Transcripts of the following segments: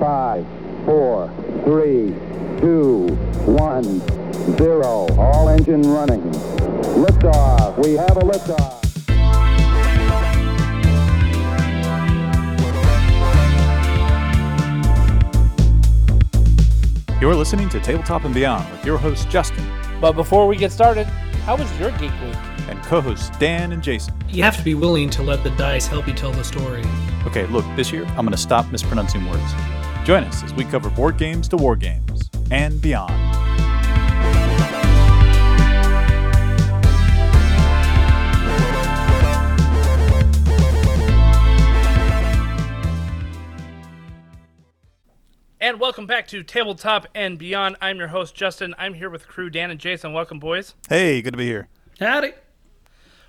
Five, four, three, two, one, zero. All engine running. Liftoff. We have a liftoff. You're listening to Tabletop and Beyond with your host Justin But before we get started, how was your geek week? and co-hosts Dan and Jason. You have to be willing to let the dice help you tell the story. Okay, look, this year I'm going to stop mispronouncing words. Join us as we cover board games to war games and beyond. And welcome back to Tabletop and Beyond. I'm your host, Justin. I'm here with crew Dan and Jason. Welcome, boys. Hey, good to be here. Howdy.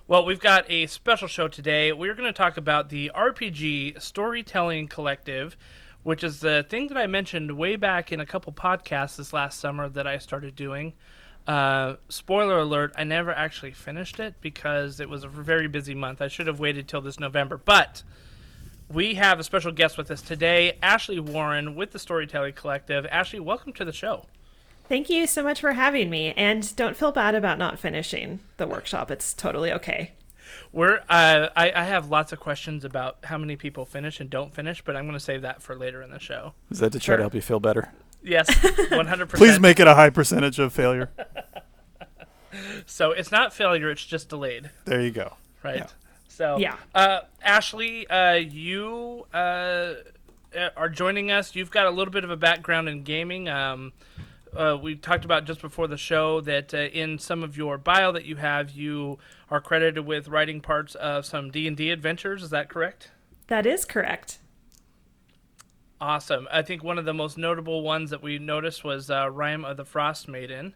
Well, we've got a special show today. We're going to talk about the RPG Storytelling Collective, which is the thing that I mentioned way back in a couple podcasts this last summer that I started doing. Uh, spoiler alert, I never actually finished it because it was a very busy month. I should have waited till this November. But we have a special guest with us today, Ashley Warren with the Storytelling Collective. Ashley, welcome to the show. Thank you so much for having me. And don't feel bad about not finishing the workshop. It's totally okay. We're uh, I, I have lots of questions about how many people finish and don't finish, but I'm going to save that for later in the show. Is that to try to help you feel better? Yes, 100. percent Please make it a high percentage of failure. So it's not failure; it's just delayed, There you go. right? Yeah. So Yeah. uh, Ashley, uh, you uh, are joining us. You've got a little bit of a background in gaming. Um, uh, we talked about just before the show that uh, in some of your bio that you have, you are credited with writing parts of some D and D adventures. Is that correct? That is correct. Awesome. I think one of the most notable ones that we noticed was uh, Rime of the Frost Maiden,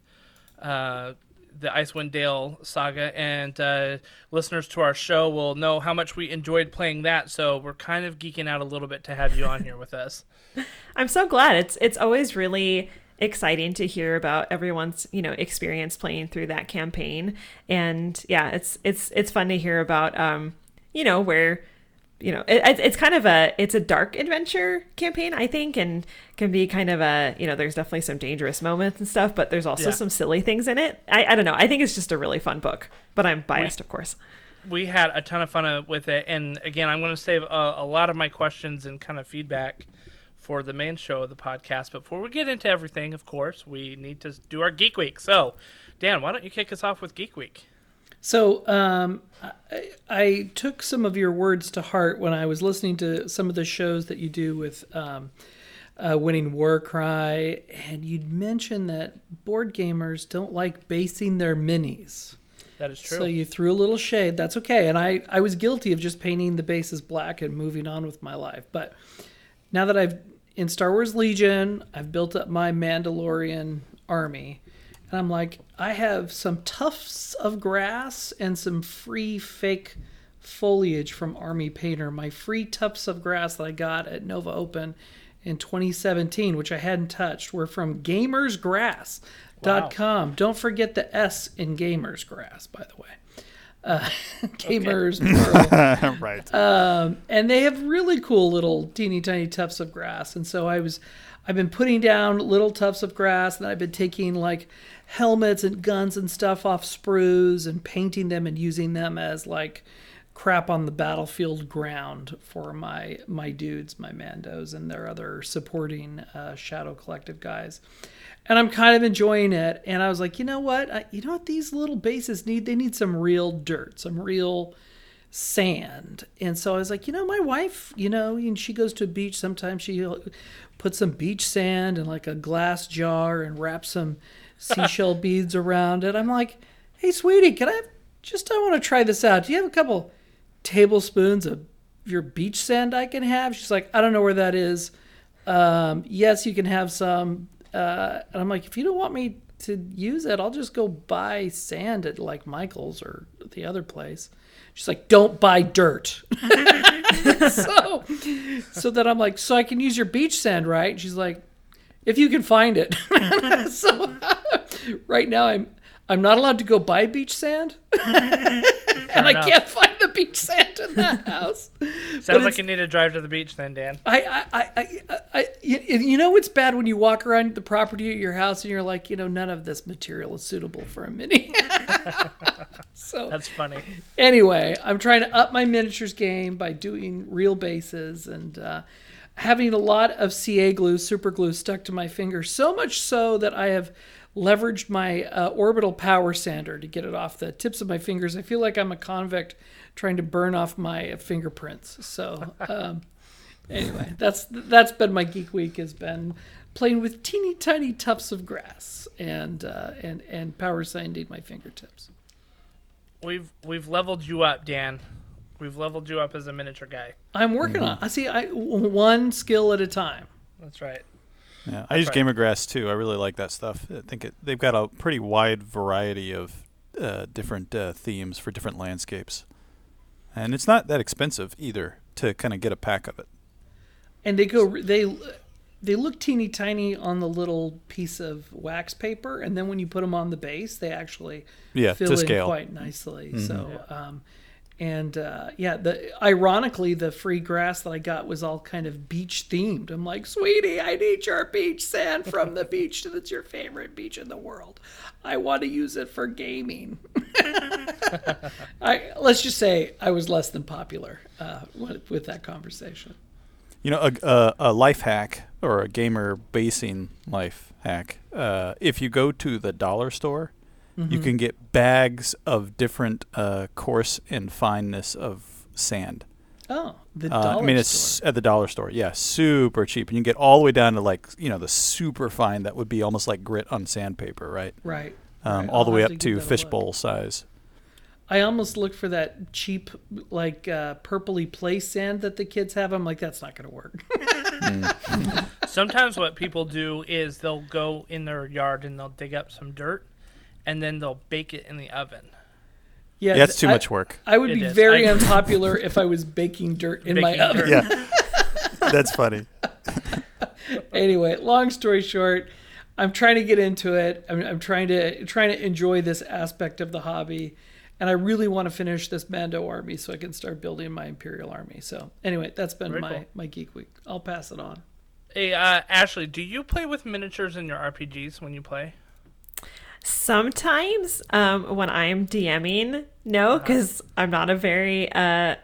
uh, the Icewind Dale saga, and uh, listeners to our show will know how much we enjoyed playing that. So we're kind of geeking out a little bit to have you on here with us. I'm so glad. It's it's always really exciting to hear about everyone's you know experience playing through that campaign. And yeah it's it's it's fun to hear about um you know where you know it, it's- kind of a it's a dark adventure campaign i think and can be kind of a you know there's definitely some dangerous moments and stuff but there's also Yeah. some silly things in it. I, I don't know. I think it's just a really fun book but i'm biased of course. We had a ton of fun uh, with it. And again i'm going to save a, a lot of my questions and kind of feedback for the main show of the podcast before we get into everything of course we need to do our geek week so dan why don't you kick us off with geek week So, um, I, I took some of your words to heart when I was listening to some of the shows that you do with um, uh, Winning Warcry, and you'd mentioned that board gamers don't like basing their minis. that is true So you threw a little shade. That's okay. And I, I was guilty of just painting the bases black and moving on with my life. But now that I've in Star Wars Legion, I've built up my Mandalorian army. And I'm like, I have some tufts of grass and some free fake foliage from Army Painter. My free tufts of grass that I got at Nova Open in 2017, which I hadn't touched, were from gamersgrass.com. Don't forget the S in gamersgrass, by the way. Uh, gamers plural right. and they have really cool little teeny tiny tufts of grass. And so i was i've been putting down little tufts of grass and i've been taking like helmets and guns and stuff off sprues and painting them and using them as like crap on the battlefield ground for my my dudes my mandos and their other supporting uh, shadow collective guys and I'm kind of enjoying it. And I was like, you know what? I, you know what these little bases need? They need some real dirt, some real sand. And so I was like, you know, my wife, you know, and she goes to a beach. Sometimes she puts some beach sand in like a glass jar and wraps some seashell beads around it. I'm like, hey, sweetie, can I have, just I want to try this out. Do you have a couple tablespoons of your beach sand I can have? She's like, I don't know where that is. Um, yes, you can have some. Uh, and I'm like, if you don't want me to use it, I'll just go buy sand at like Michael's or the other place. She's like, don't buy dirt. so, so then I'm like, so I can use your beach sand, right? And she's like, if you can find it. so right now I'm I'm not allowed to go buy beach sand, and I enough. can't find the beach sand in that house. Sounds like you need to drive to the beach then, Dan. I, I, I, I, I, you, you know it's bad when you walk around the property at your house and you're like, you know, none of this material is suitable for a mini. so That's funny. anyway, I'm trying to up my miniatures game by doing real bases and uh, having a lot of CA glue, super glue stuck to my finger. So much so that I have leveraged my uh, orbital power sander to get it off the tips of my fingers. I feel like I'm a convict trying to burn off my fingerprints. So um, anyway, that's that's been my geek week. Has been playing with teeny tiny tufts of grass and uh, and and power sanding my fingertips. We've we've leveled you up, Dan. We've leveled you up as a miniature guy. I'm working on. I see. I one skill at a time. That's right. Yeah, I use right. Gamergrass too. I really like that stuff. I think it, they've got a pretty wide variety of uh, different uh, themes for different landscapes, and it's not that expensive either to kind of get a pack of it. And they go. They they look teeny tiny on the little piece of wax paper, and then when you put them on the base, they actually Yeah, fill to in scale. quite nicely. So. Um, and uh, yeah, the ironically, the free grass that I got was all kind of beach themed. I'm like, sweetie, I need your beach sand from the beach that's your favorite beach in the world. I want to use it for gaming. I let's just say I was less than popular uh, with, with that conversation. You know, a, a, a life hack or a gamer basing life hack. Uh, if you go to the dollar store, Mm-hmm. you can get bags of different uh, coarse and fineness of sand. Oh, the Uh, dollar I mean, it's store. at the dollar store. Yeah, super cheap, and you can get all the way down to like you know the super fine that would be almost like grit on sandpaper, right? right. Um, right. all the I'll way up to to fishbowl size. I almost looked for that cheap, like uh, purpley play sand that the kids have. I'm like, that's not going to work. Sometimes what people do is they'll go in their yard and they'll dig up some dirt, and then they'll bake it in the oven. yeah, Yeah, it's too I- much work. I would It be is. very I- unpopular if I was baking dirt in my Baking oven. dirt. Yeah, that's funny. anyway, long story short, I'm trying to get into it. I'm, I'm trying to trying to enjoy this aspect of the hobby, and I really want to finish this Mando army so I can start building my Imperial army. So anyway, that's been Very my cool. my geek week. I'll pass it on. Hey, uh, Ashley, do you play with miniatures in your RPGs when you play? Sometimes um, when I'm DMing, no, because I'm not a very. Uh,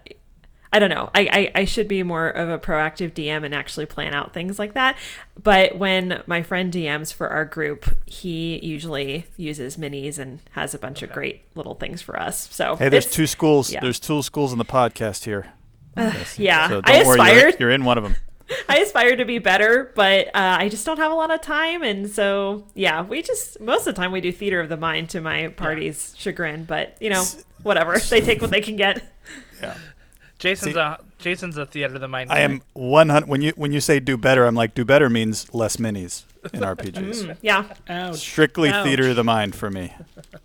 I don't know. I, I, I should be more of a proactive DM and actually plan out things like that. But when my friend DMs for our group, he usually uses minis and has a bunch of great little things for us. So Hey, there's two schools. yeah. There's two schools in the podcast here. Yeah, So don't I worry, you're, you're in one of them. I aspire to be better, but uh, I just don't have a lot of time, and so yeah, we just most of the time we do theater of the mind to my party's chagrin. But you know, whatever, they take what they can get. Yeah. Jason's See- a Jason's a theater of the mind. I am 100. When you when you say do better, I'm like do better means less minis in RPGs. Yeah, Ouch. Strictly Ouch. theater of the mind for me.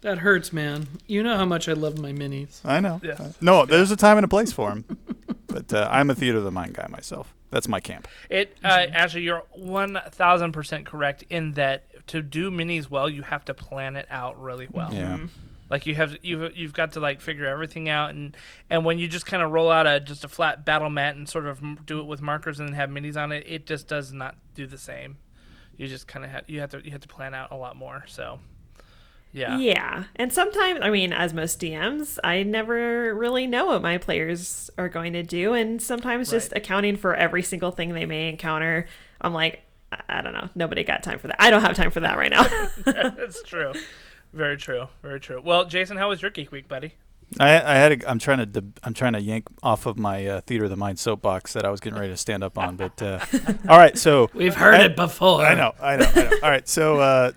That hurts, man. You know how much I love my minis. I know. Yeah. No, there's a time and a place for them. but uh, I'm a theater of the mind guy myself. That's my camp. It uh, actually, you're one thousand percent correct in that to do minis well, you have to plan it out really well. Yeah. Like you have you've you've got to like figure everything out, and and when you just kind of roll out a just a flat battle mat and sort of do it with markers and then have minis on it, it just does not do the same. You just kind of have you have to you have to plan out a lot more. So, yeah, yeah, and sometimes I mean, as most DMs, I never really know what my players are going to do, and sometimes just accounting for every single thing they may encounter, I'm like, I- I don't know, nobody got time for that. I don't have time for that right now. that's true. Very true. Very true. Well, Jason, how was your geek week, buddy? I, I had. A, I'm trying to. deb- I'm trying to yank off of my uh, theater of the mind soapbox that I was getting ready to stand up on. But uh, all right, so We've heard I- it before. I know, I know, I know. All right, so uh,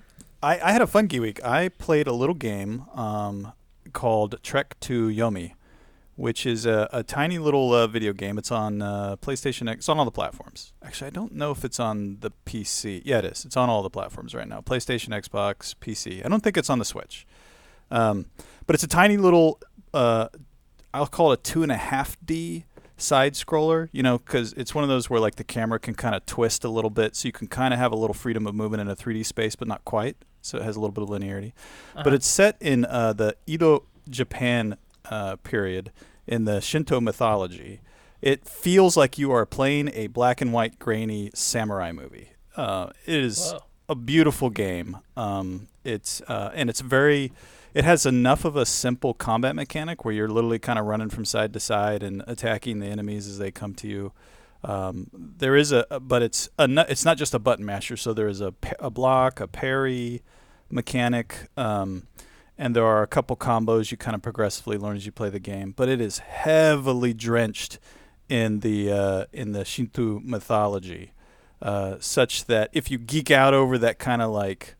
I, I had a fun geek week. I played a little game um, called Trek to Yomi, which is a, a tiny little uh, video game. It's on uh, PlayStation X. It's on all the platforms. Actually, I don't know if it's on the PC. Yeah, it is. It's on all the platforms right now. PlayStation, Xbox, PC. I don't think it's on the Switch. Um, but it's a tiny little. Uh, I'll call it a two and a half D side scroller, you know, because it's one of those where like the camera can kind of twist a little bit, so you can kind of have a little freedom of movement in a 3D space, but not quite. So it has a little bit of linearity. But it's set in uh, the Edo Japan uh, period in the Shinto mythology, it feels like you are playing a black and white grainy samurai movie. Uh, it is Whoa. a beautiful game. Um, it's uh, and it's very. It has enough of a simple combat mechanic where you're literally kind of running from side to side and attacking the enemies as they come to you. Um, there is a, but it's a, it's not just a button masher. So there is a, a block, a parry mechanic, um, and there are a couple combos you kind of progressively learn as you play the game. But it is heavily drenched in the uh, in the Shinto mythology, uh, such that if you geek out over that kind of like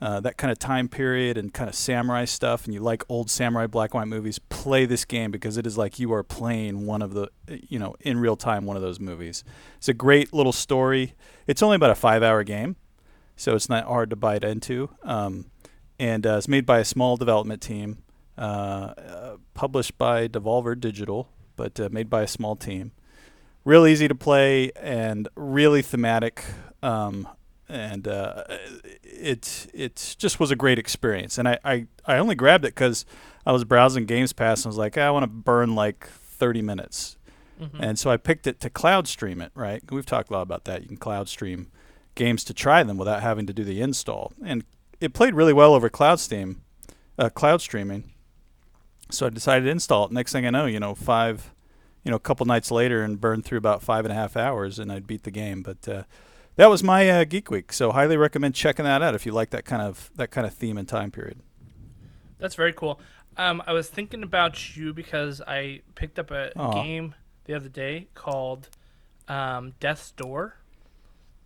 uh, that kind of time period and kind of samurai stuff, and you like old samurai black and white movies, play this game because it is like you are playing one of the, you know, in real time one of those movies. It's a great little story. It's only about a five-hour game, so it's not hard to bite into. Um, and uh, it's made by a small development team, uh, uh, published by Devolver Digital, but uh, made by a small team. Real easy to play and really thematic. Um, and uh, it it just was a great experience. And I, I, I only grabbed it because I was browsing Games Pass and was like, I want to burn like 30 minutes. And so I picked it to cloud stream it, right? We've talked a lot about that. You can cloud stream games to try them without having to do the install. And it played really well over cloud steam, uh, cloud streaming. So I decided to install it. Next thing I know, you know, five, you know, a couple nights later and burned through about five and a half hours and I'd beat the game. But uh, that was my uh, Geek Week. So highly recommend checking that out if you like that kind of that kind of theme and time period. That's very cool. Um, I was thinking about you because I picked up a Aw. game the other day called um, Death's Door.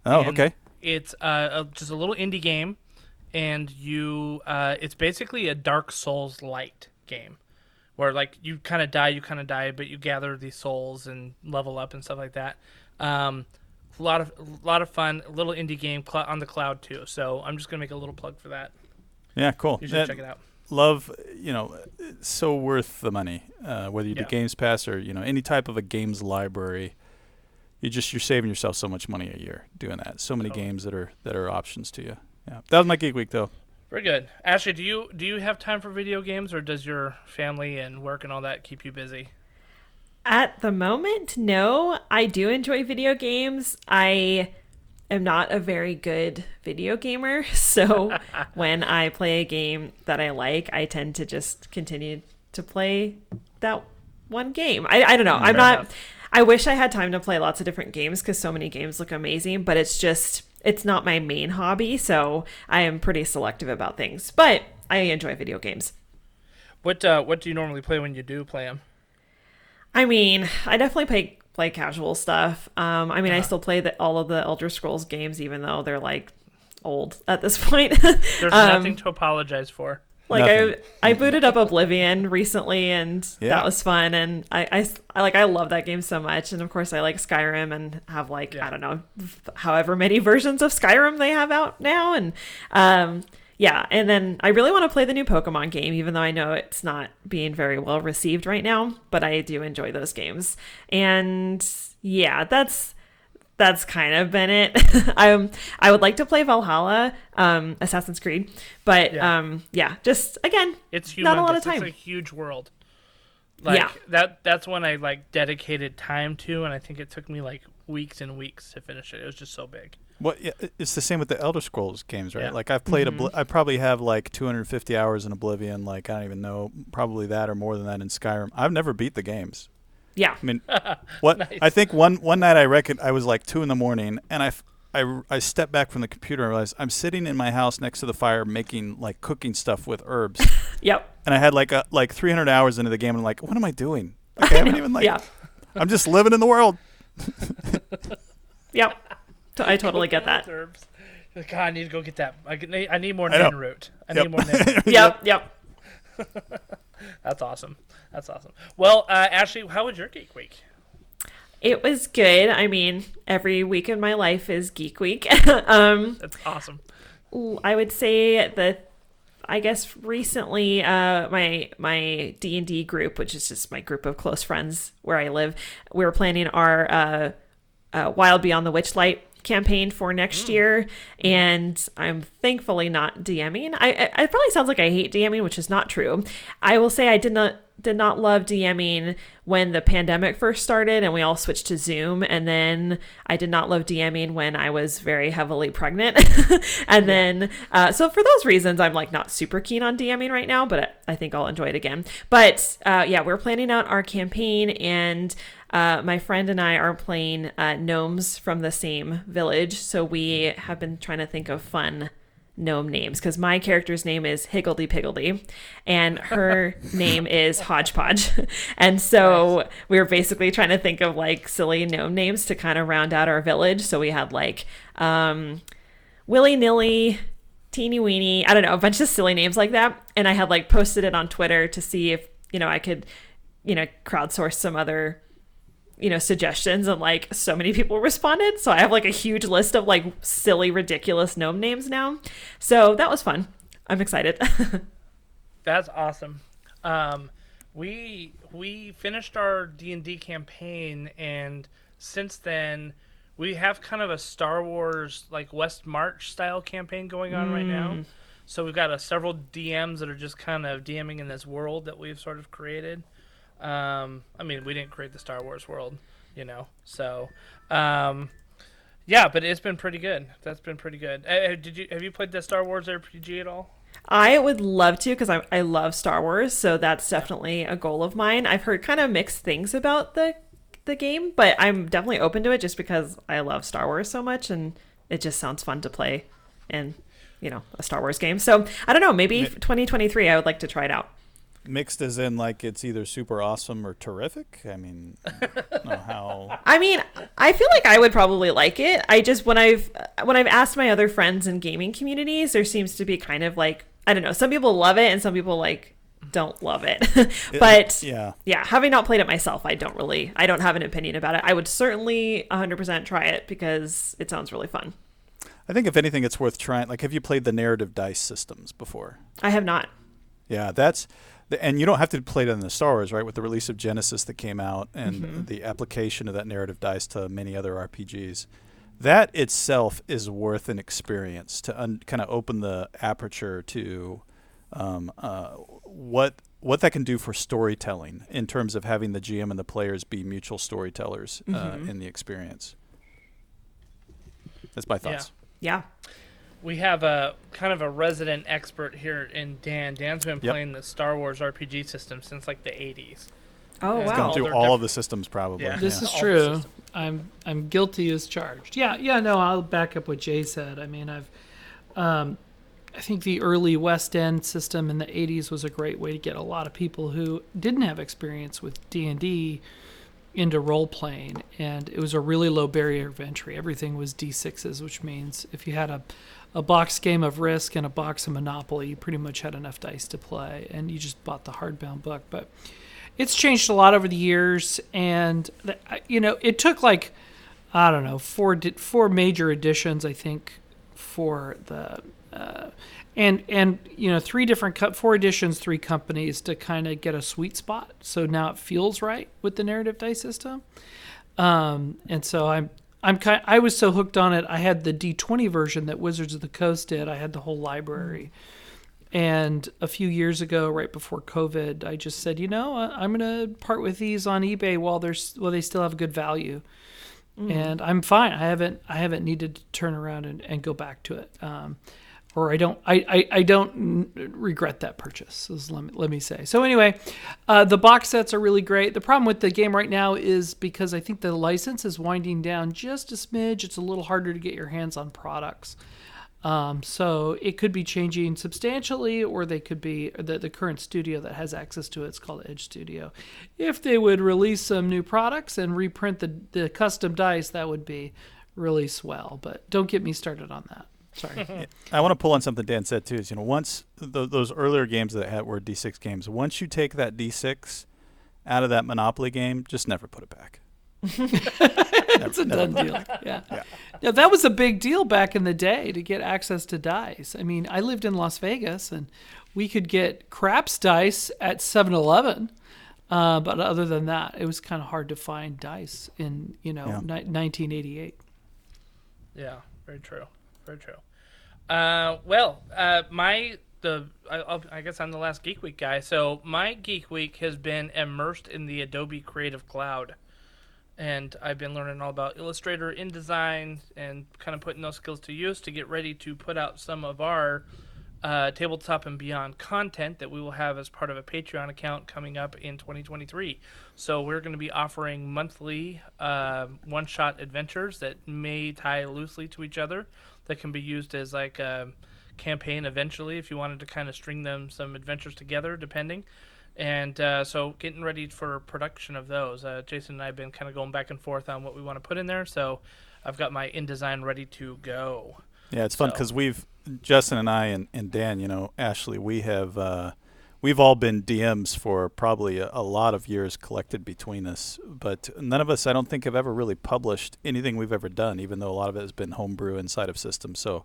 Oh, And okay. It's uh, a, just a little indie game, and you uh, it's basically a Dark Souls light game, where like you kind of die, you kind of die, but you gather these souls and level up and stuff like that. Um, a lot of a lot of fun, a little indie game cl- on the cloud too. So I'm just gonna make a little plug for that. Yeah, cool. You should Yeah, check it out. love you know so worth the money uh, whether you do games pass or you know any type of a games library you just you're saving yourself so much money a year doing that so many Totally. games that are that are options to you yeah that was my geek week though Very good, Ashley. Do you do you have time for video games, or does your family and work and all that keep you busy? At the moment, no. I do enjoy video games. I am not a very good video gamer, so when I play a game that I like, I tend to just continue to play that one game. I, I don't know. I'm not. enough. I wish I had time to play lots of different games because so many games look amazing, but it's just it's not my main hobby, so I am pretty selective about things. But I enjoy video games. What uh, what do you normally play when you do play them? I mean, I definitely play play casual stuff. Um, I mean, Uh-huh. I still play the, all of the Elder Scrolls games, even though they're like old at this point. There's Um, nothing to apologize for. Like Nothing. I, I booted up Oblivion recently, and Yeah. that was fun. And I, I, I like I love that game so much. And of course, I like Skyrim and have like Yeah. I don't know, however many versions of Skyrim they have out now. And um, yeah, and then I really want to play the new Pokemon game, even though I know it's not being very well received right now. But I do enjoy those games. And yeah, that's that's kind of been it. I I would like to play Valhalla, um, Assassin's Creed, but Yeah. um, yeah, just again, It's humongous. not a lot of time. It's a huge world. Like Yeah. that that's when I like dedicated time to and I think it took me like weeks and weeks to finish it. It was just so big. Well, yeah, it's the same with the Elder Scrolls games, right? Yeah. Like I've played, Mm-hmm. Obli- I probably have like 250 hours in Oblivion. Like I don't even know, probably that or more than that in Skyrim. I've never beat the games. Yeah, I mean, what Nice. I think one one night I reckon I was like two in the morning, and I, f- I, I stepped back from the computer and realized I'm sitting in my house next to the fire making like cooking stuff with herbs, yep, and I had like a like 300 hours into the game, and I'm like, what am I doing? Like, I haven't even like, yeah, I'm just living in the world. yep. T- I totally get that. Herbs. God, I need to go get that. I, get- I need more I Nirnroot. I Yep. need more nin root. Yep, yep. That's awesome. That's awesome. Well, uh, Ashley, how was your geek week? It was good. I mean, every week in my life is Geek Week. um, That's awesome. I would say that I guess recently uh, my my D and D group, which is just my group of close friends where I live, we were planning our uh, uh, Wild Beyond the Witchlight campaign for next year, and I'm thankfully not DMing. I, I it probably sounds like I hate DMing, which is not true. I will say I did not did not love DMing when the pandemic first started and we all switched to Zoom. And then I did not love DMing when I was very heavily pregnant. and then, uh, so for those reasons, I'm like not super keen on DMing right now, but I think I'll enjoy it again. But uh, yeah, we're planning out our campaign and uh, my friend and I are playing uh, gnomes from the same village. So we have been trying to think of fun gnome names because my character's name is Higgledy Piggledy and her name is Hodgepodge. and so nice. we were basically trying to think of like silly gnome names to kind of round out our village. So we had like um, Willy Nilly, Teeny Weeny, I don't know, a bunch of silly names like that. And I had like posted it on Twitter to see if, you know, I could, you know, crowdsource some other you know suggestions and like so many people responded. So i have like a huge list of like silly ridiculous gnome names now. So that was fun. I'm excited. That's awesome. Um we we finished our d&d campaign and since then we have kind of a star wars like west march style campaign going on mm. right now. Mm. so we've got a, several dms that are just kind of dming in this world that we've sort of created um, I mean, we didn't create the Star Wars world, you know. So, um, yeah, but it's been pretty good. That's been pretty good. Uh, did you have you played the Star Wars RPG at all? I would love to because I, I love Star Wars, so that's definitely a goal of mine. I've heard kind of mixed things about the the game, but I'm definitely open to it just because I love Star Wars so much and it just sounds fun to play in, you know, a Star Wars game. So I don't know, maybe 2023 I would like to try it out mixed as in like it's either super awesome or terrific. I mean, I how. I mean, I feel like I would probably like it. I just when I've when I've asked my other friends in gaming communities, there seems to be kind of like I don't know. Some people love it, and some people like don't love it. but yeah, yeah, having not played it myself, I don't really, I don't have an opinion about it. I would certainly 100% try it because it sounds really fun. I think if anything, it's worth trying. Like, have you played the narrative dice systems before? I have not. Yeah, that's and you don't have to play it in the Star Wars, right? With the release of Genesys that came out and mm-hmm. the application of that narrative dice to many other RPGs, that itself is worth an experience to un- kind of open the aperture to um, uh, what what that can do for storytelling in terms of having the GM and the players be mutual storytellers uh, mm-hmm. in the experience. That's my thoughts. Yeah. yeah we have a kind of a resident expert here in Dan. Dan's been yep. playing the Star Wars RPG system since like the 80s. Oh He's wow! Gone through all diff- of the systems probably. Yeah. This yeah. is true. I'm I'm guilty as charged. Yeah, yeah. No, I'll back up what Jay said. I mean, I've, um, I think the early West End system in the '80s was a great way to get a lot of people who didn't have experience with D and D into role playing, and it was a really low barrier of entry. Everything was D6s, which means if you had a a box game of Risk and a box of Monopoly, you pretty much had enough dice to play, and you just bought the hardbound book. But it's changed a lot over the years, and you know, it took like I don't know four four major editions, I think, for the uh, and and you know three different co- four editions, three companies to kind of get a sweet spot. So now it feels right with the narrative dice system. Um, and so I'm I'm kind. I was so hooked on it. I had the D20 version that Wizards of the Coast did. I had the whole library. And a few years ago, right before COVID, I just said, you know, I'm going to part with these on eBay while there's while they still have good value. Mm. And I'm fine. I haven't I haven't needed to turn around and, and go back to it. Um, or I don't I, I, I don't regret that purchase. Let me, let me say. So anyway, uh, the box sets are really great. The problem with the game right now is because I think the license is winding down just a smidge. It's a little harder to get your hands on products. Um, so it could be changing substantially, or they could be the, the current studio that has access to it. It's called Edge Studio. If they would release some new products and reprint the, the custom dice, that would be really swell. But don't get me started on that. Sorry. I want to pull on something Dan said too. Is you know once th- those earlier games that had were D6 games, once you take that D6 out of that Monopoly game, just never put it back. It's a done deal. Yeah. yeah. Now that was a big deal back in the day to get access to dice. I mean, I lived in Las Vegas and we could get craps dice at 7-Eleven. Uh, but other than that, it was kind of hard to find dice in you know yeah. ni- 1988. Yeah, very true. Very true. Uh, well, uh, my the I, I guess I'm the last Geek Week guy. So my Geek Week has been immersed in the Adobe Creative Cloud, and I've been learning all about Illustrator, InDesign, and kind of putting those skills to use to get ready to put out some of our uh, tabletop and beyond content that we will have as part of a Patreon account coming up in 2023. So we're going to be offering monthly uh, one-shot adventures that may tie loosely to each other, that can be used as like a campaign eventually if you wanted to kind of string them some adventures together, depending. And uh, so getting ready for production of those. Uh, Jason and I have been kind of going back and forth on what we want to put in there. So I've got my InDesign ready to go. Yeah, it's fun So- because we've Justin and I and, and Dan, you know, Ashley, we have uh, we've all been DMs for probably a, a lot of years collected between us, but none of us, I don't think, have ever really published anything we've ever done, even though a lot of it has been homebrew inside of systems. So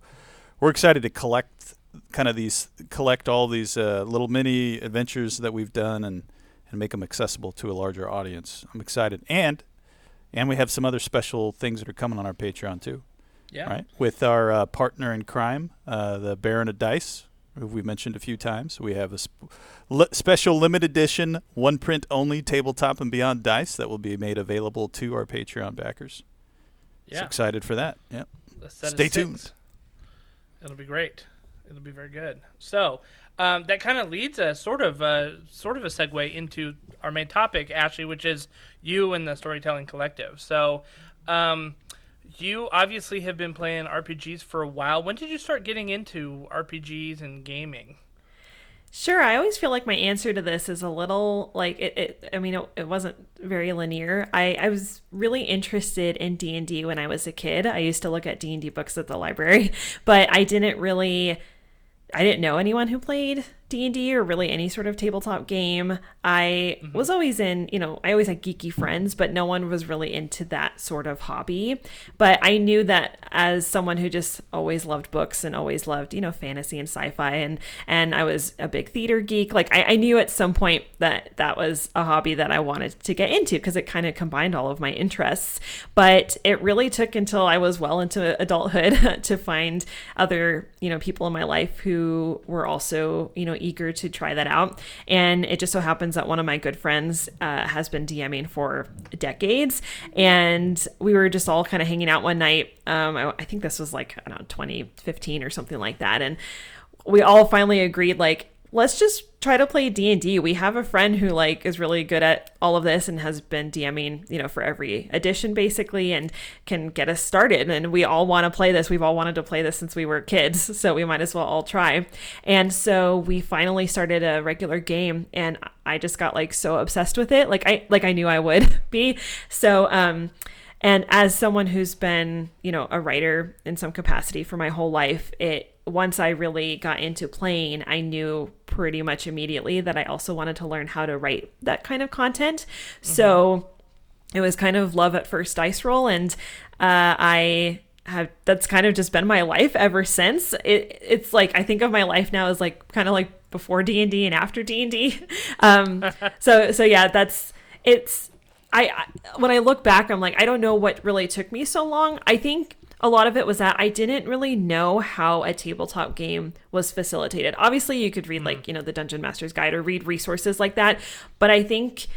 we're excited to collect kind of these collect all these uh, little mini adventures that we've done and and make them accessible to a larger audience. I'm excited, and and we have some other special things that are coming on our Patreon too Yeah. right? With our uh, partner in crime, uh, the Baron of Dice, who we mentioned a few times. We have a sp- li- special limited edition, one print only tabletop and beyond dice that will be made available to our Patreon backers. So Yeah. excited for that. Yep. A set of Stay tuned. It'll be great. It'll be very good. So um, that kind of leads a sort of a sort of a segue into our main topic, Ashley, which is you and the storytelling collective. So um, you obviously have been playing RPGs for a while. When did you start getting into RPGs and gaming? Sure, I always feel like my answer to this is a little like it. it I mean, it, it wasn't very linear. I, I was really interested in D and D when I was a kid. I used to look at D and D books at the library, but I didn't really. I didn't know anyone who played D&D or really any sort of tabletop game. I mm-hmm. was always in, you know, I always had geeky friends, but no one was really into that sort of hobby. But I knew that as someone who just always loved books and always loved, you know, fantasy and sci-fi and and I was a big theater geek, like I, I knew at some point that that was a hobby that I wanted to get into because it kind of combined all of my interests. But it really took until I was well into adulthood to find other, you know, people in my life who were also, you know, eager to try that out. And it just so happens that one of my good friends uh, has been DMing for decades. And we were just all kind of hanging out one night. Um, I, I think this was like, I don't know, 2015 or something like that. And we all finally agreed, like, let's just try to play D&D. We have a friend who like is really good at all of this and has been DMing, you know, for every edition basically and can get us started and we all want to play this. We've all wanted to play this since we were kids, so we might as well all try. And so we finally started a regular game and I just got like so obsessed with it. Like I like I knew I would be. So um and as someone who's been, you know, a writer in some capacity for my whole life, it once I really got into playing, I knew pretty much immediately that I also wanted to learn how to write that kind of content. So it was kind of love at first dice roll, and uh, I have that's kind of just been my life ever since. It it's like I think of my life now as like kind of like before D and D and after D and D. Um, so so yeah, that's it's. I, I when I look back, I'm like I don't know what really took me so long. I think a lot of it was that I didn't really know how a tabletop game was facilitated. Obviously, you could read mm-hmm. like you know the Dungeon Master's Guide or read resources like that, but I think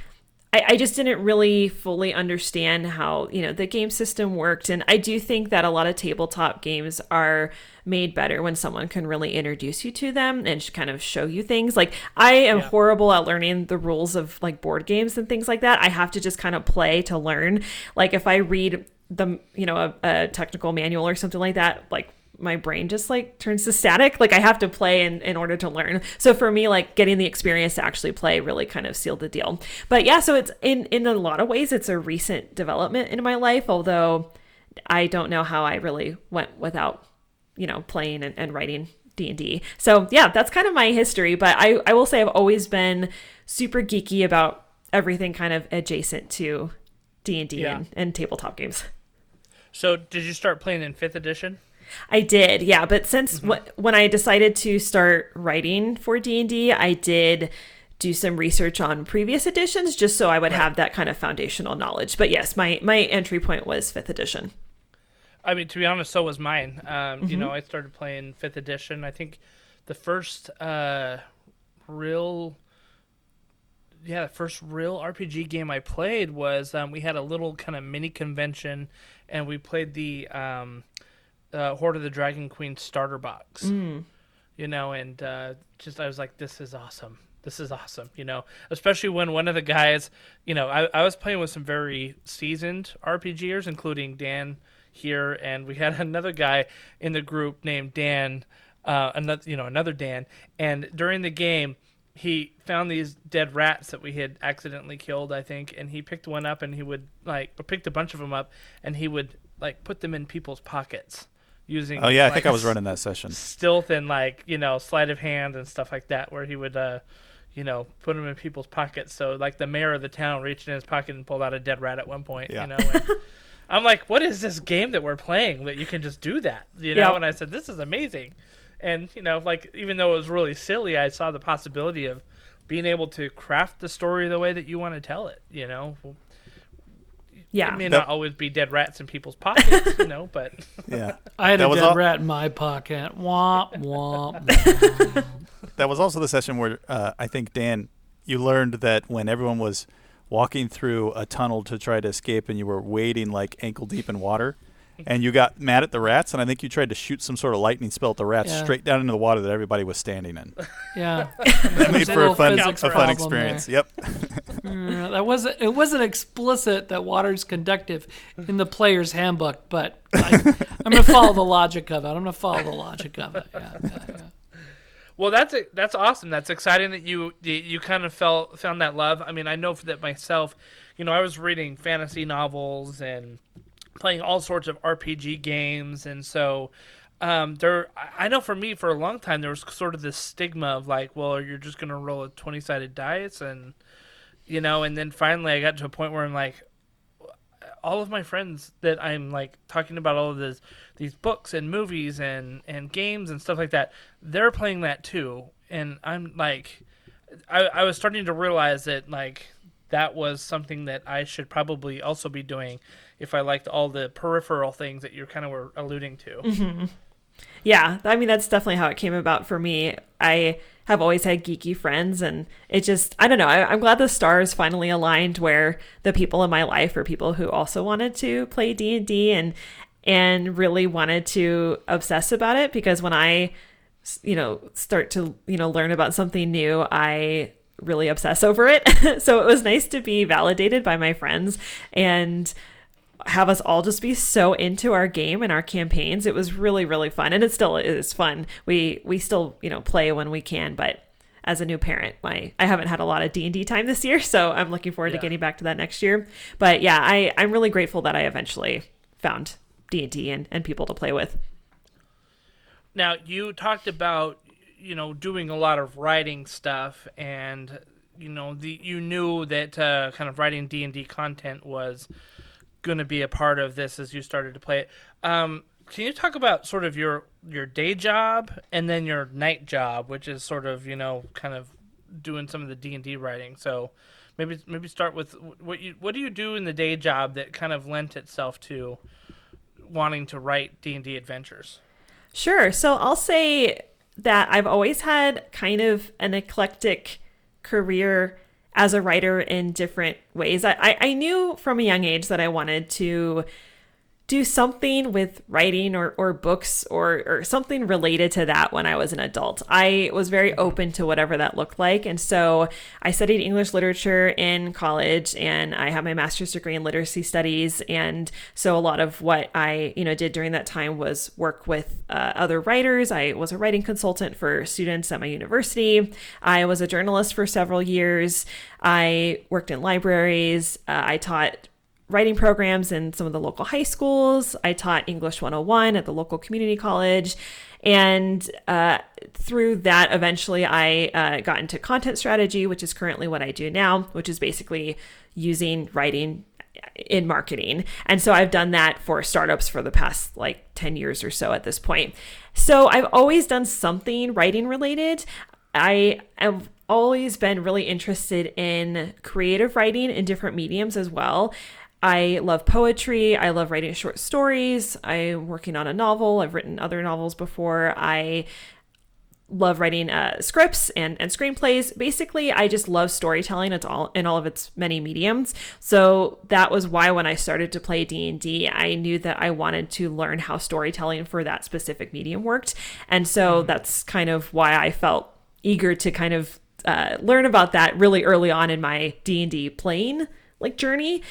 I, I just didn't really fully understand how you know the game system worked and i do think that a lot of tabletop games are made better when someone can really introduce you to them and kind of show you things like i am Yeah. horrible at learning the rules of like board games and things like that i have to just kind of play to learn like if i read the you know a, a technical manual or something like that like my brain just like turns to static. Like i have to play in, in order to learn. So for me like getting the experience to actually play really kind of sealed the deal. But yeah so it's in in a lot of ways it's a recent development in my life although i don't know how i really went without you know playing and, and writing d&d so yeah that's kind of my history. But i i will say i've always been super geeky about everything kind of adjacent to d&d Yeah. and, and tabletop games So did you start playing in fifth edition? I did, yeah. But since wh- when I decided to start writing for D and D, I did do some research on previous editions just so I would have that kind of foundational knowledge. But yes, my my entry point was fifth edition. I mean, to be honest, so was mine. Um, Mm-hmm. You know, I started playing fifth edition. I think the first uh, real, yeah, the first real RPG game I played was um, we had a little kind of mini convention, and we played the um, uh, Hoard of the Dragon Queen starter box. Mm. You know, and uh, just I was like, this is awesome. This is awesome, you know, especially when one of the guys, you know, I, I was playing with some very seasoned RPGers, including Dan here, and we had another guy in the group named Dan, uh, another, you know, another Dan, and during the game, he found these dead rats that we had accidentally killed, I think, and he picked one up and he would like, or picked a bunch of them up, and he would like put them in people's pockets using. Oh yeah, I think I was running that session. stealth and like you know sleight of hand and stuff like that where he would uh you know put them in people's pockets so like the mayor of the town reached in his pocket and pulled out a dead rat at one point Yeah. you know and i'm like what is this game that we're playing that you can just do that you know Yeah. and i said this is amazing and you know like even though it was really silly i saw the possibility of being able to craft the story the way that you want to tell it you know Yeah. it may That- not always be dead rats in people's pockets you know but Yeah. I had That a was dead all- rat in my pocket. Womp womp. womp. That was also the session where uh, I think Dan, you learned that when everyone was walking through a tunnel to try to escape, and you were wading like ankle deep in water, and you got mad at the rats, and I think you tried to shoot some sort of lightning spell at the rats Yeah. straight down into the water that everybody was standing in. Yeah, That made a for a fun, a fun experience. there. Yep. Mm, that wasn't. It wasn't explicit that water's conductive in the player's handbook, but I, I'm gonna follow the logic of it. I'm gonna follow the logic of it. Yeah, yeah, yeah. Well, that's that's awesome. That's exciting that you you, you kind of felt found that love. I mean, I know that myself. You know, I was reading fantasy novels and playing all sorts of RPG games, and so um, there. I- know for me, for a long time, there was sort of this stigma of like, well, you're just gonna roll a twenty sided dice, and you know, and then finally, I got to a point where I'm like, all of my friends that I'm like talking about all of this these books and movies and and games and stuff like that they're playing that too and I'm like I, I was starting to realize that like that was something that I should probably also be doing if I liked all the peripheral things that you kind of were alluding to. Mm-hmm. Yeah, I mean that's definitely how it came about for me. I have always had geeky friends, and it just I don't know. I, I'm glad the stars finally aligned where the people in my life are people who also wanted to play D and D and and really wanted to obsess about it because when I you know start to you know learn about something new, I really obsess over it. so it was nice to be validated by my friends and have us all just be so into our game and our campaigns. It was really really fun, and it still is fun. We we still you know play when we can, but as a new parent, my I haven't had a lot of D and D time this year, so I'm looking forward Yeah. to getting back to that next year. But yeah, I I'm really grateful that I eventually found D and D and and people to play with. Now you talked about you know doing a lot of writing stuff, and you know the you knew that uh, kind of writing D and D content was going to be a part of this as you started to play it. Um, can you talk about sort of your your day job and then your night job, which is sort of you know kind of doing some of the D and D writing? So maybe maybe start with what you what do you do in the day job that kind of lent itself to wanting to write D and D adventures. Sure. So I'll say that I've always had kind of an eclectic career as a writer in different ways. I, I, knew from a young age that I wanted to do something with writing or, or books or, or something related to that when I was an adult. I was very open to whatever that looked like. And so I studied English literature in college and I have my master's degree in literacy studies. And so a lot of what I, you know, did during that time was work with uh, other writers. I was a writing consultant for students at my university. I was a journalist for several years. I worked in libraries. Uh, I taught writing programs in some of the local high schools. I taught English 101 at the local community college. And uh, through that, eventually I uh, got into content strategy, which is currently what I do now, which is basically using writing in marketing. And so I've done that for startups for the past like 10 years or so at this point. So I've always done something writing related. I have always been really interested in creative writing in different mediums as well. I love poetry. I love writing short stories. I'm working on a novel. I've written other novels before. I love writing uh, scripts and, and screenplays. Basically, I just love storytelling. It's all in all of its many mediums. So that was why when I started to play D and I knew that I wanted to learn how storytelling for that specific medium worked, and so mm-hmm. that's kind of why I felt eager to kind of uh, learn about that really early on in my D and D playing like journey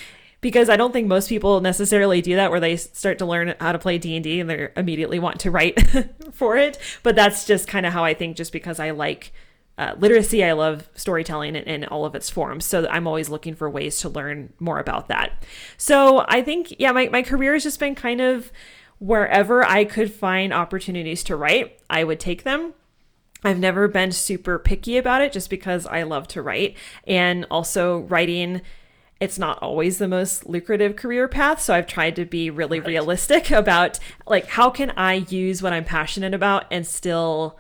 because I don't think most people necessarily do that where they start to learn how to play D&D and they immediately want to write for it. But that's just kind of how I think just because I like uh, literacy I love storytelling in, in all of its forms. So I'm always looking for ways to learn more about that. So I think yeah my, my career has just been kind of wherever I could find opportunities to write I would take them. I've never been super picky about it just because I love to write. And also writing it's not always the most lucrative career path so i've tried to be really right. realistic about like how can i use what i'm passionate about and still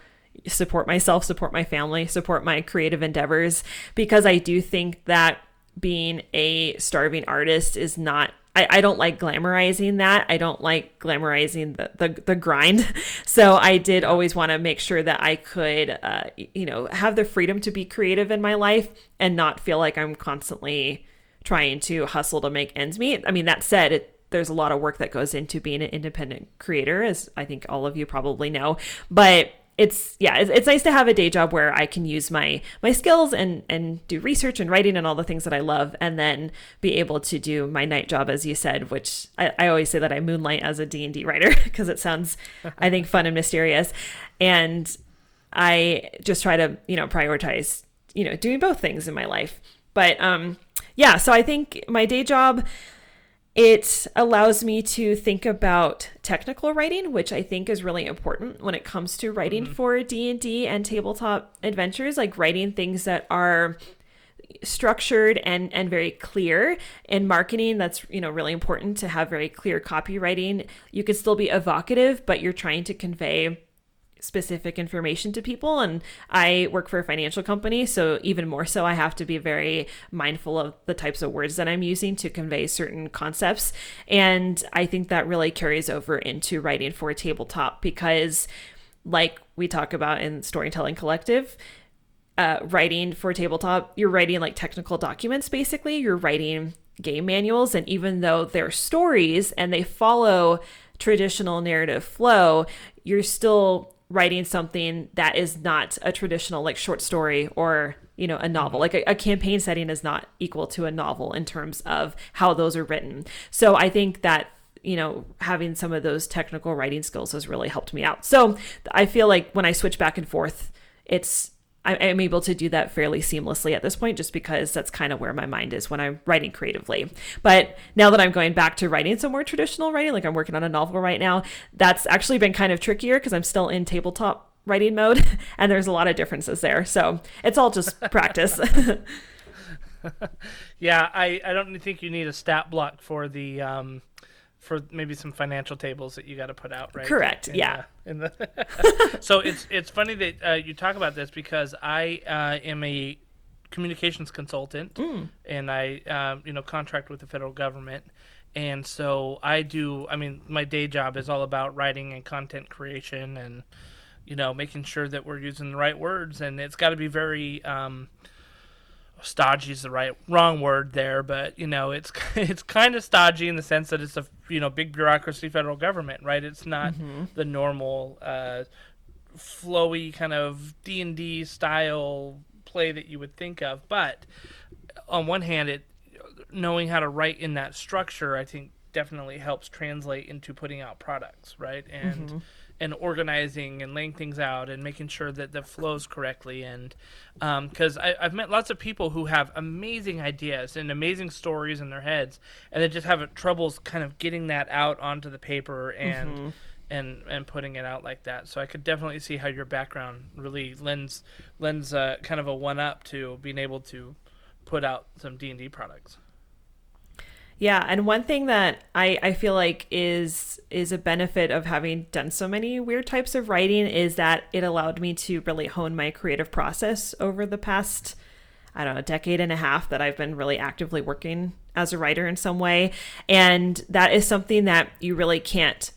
support myself support my family support my creative endeavors because i do think that being a starving artist is not I, I don't like glamorizing that. I don't like glamorizing the, the, the grind. So I did always want to make sure that I could, uh, you know, have the freedom to be creative in my life and not feel like I'm constantly trying to hustle to make ends meet. I mean, that said, it, there's a lot of work that goes into being an independent creator, as I think all of you probably know. But it's yeah, it's, it's nice to have a day job where I can use my my skills and and do research and writing and all the things that I love, and then be able to do my night job, as you said, which I, I always say that I moonlight as a D and D writer because it sounds, I think, fun and mysterious, and I just try to you know prioritize you know doing both things in my life. But um, yeah, so I think my day job it allows me to think about technical writing which i think is really important when it comes to writing mm-hmm. for d&d and tabletop adventures like writing things that are structured and and very clear in marketing that's you know really important to have very clear copywriting you could still be evocative but you're trying to convey specific information to people and I work for a financial company so even more so I have to be very mindful of the types of words that I'm using to convey certain concepts and I think that really carries over into writing for a tabletop because like we talk about in storytelling collective uh, writing for tabletop you're writing like technical documents basically. You're writing game manuals and even though they're stories and they follow traditional narrative flow you're still writing something that is not a traditional like short story or you know a novel. Mm-hmm. like a, a, campaign setting is not equal to a novel in terms of how those are written. So i think that you know having some of those technical writing skills has really helped me out. So i feel like when i switch back and forth it's I'm able to do that fairly seamlessly at this point just because that's kind of where my mind is when I'm writing creatively. But now that I'm going back to writing some more traditional writing, like I'm working on a novel right now, that's actually been kind of trickier because I'm still in tabletop writing mode and there's a lot of differences there. So it's all just practice. yeah, I, I don't think you need a stat block for the um, for maybe some financial tables that you got to put out, right? Correct. In yeah. The, in the so it's it's funny that uh, you talk about this because I uh, am a communications consultant mm. and I um, you know contract with the federal government. And so I do. I mean, my day job is all about writing and content creation, and you know, making sure that we're using the right words. And it's got to be very um, stodgy is the right wrong word there, but you know it's it's kind of stodgy in the sense that it's a you know big bureaucracy federal government, right? It's not mm-hmm. the normal uh, flowy kind of D and D style play that you would think of. But on one hand, it knowing how to write in that structure, I think definitely helps translate into putting out products, right? And mm-hmm and organizing and laying things out and making sure that the flows correctly. And because um, I've met lots of people who have amazing ideas and amazing stories in their heads and they just have troubles kind of getting that out onto the paper and mm-hmm. and and putting it out like that. So I could definitely see how your background really lends lends uh, kind of a one up to being able to put out some D&D products yeah, and one thing that I, I feel like is is a benefit of having done so many weird types of writing is that it allowed me to really hone my creative process over the past I don't know, decade and a half that I've been really actively working as a writer in some way. And that is something that you really can't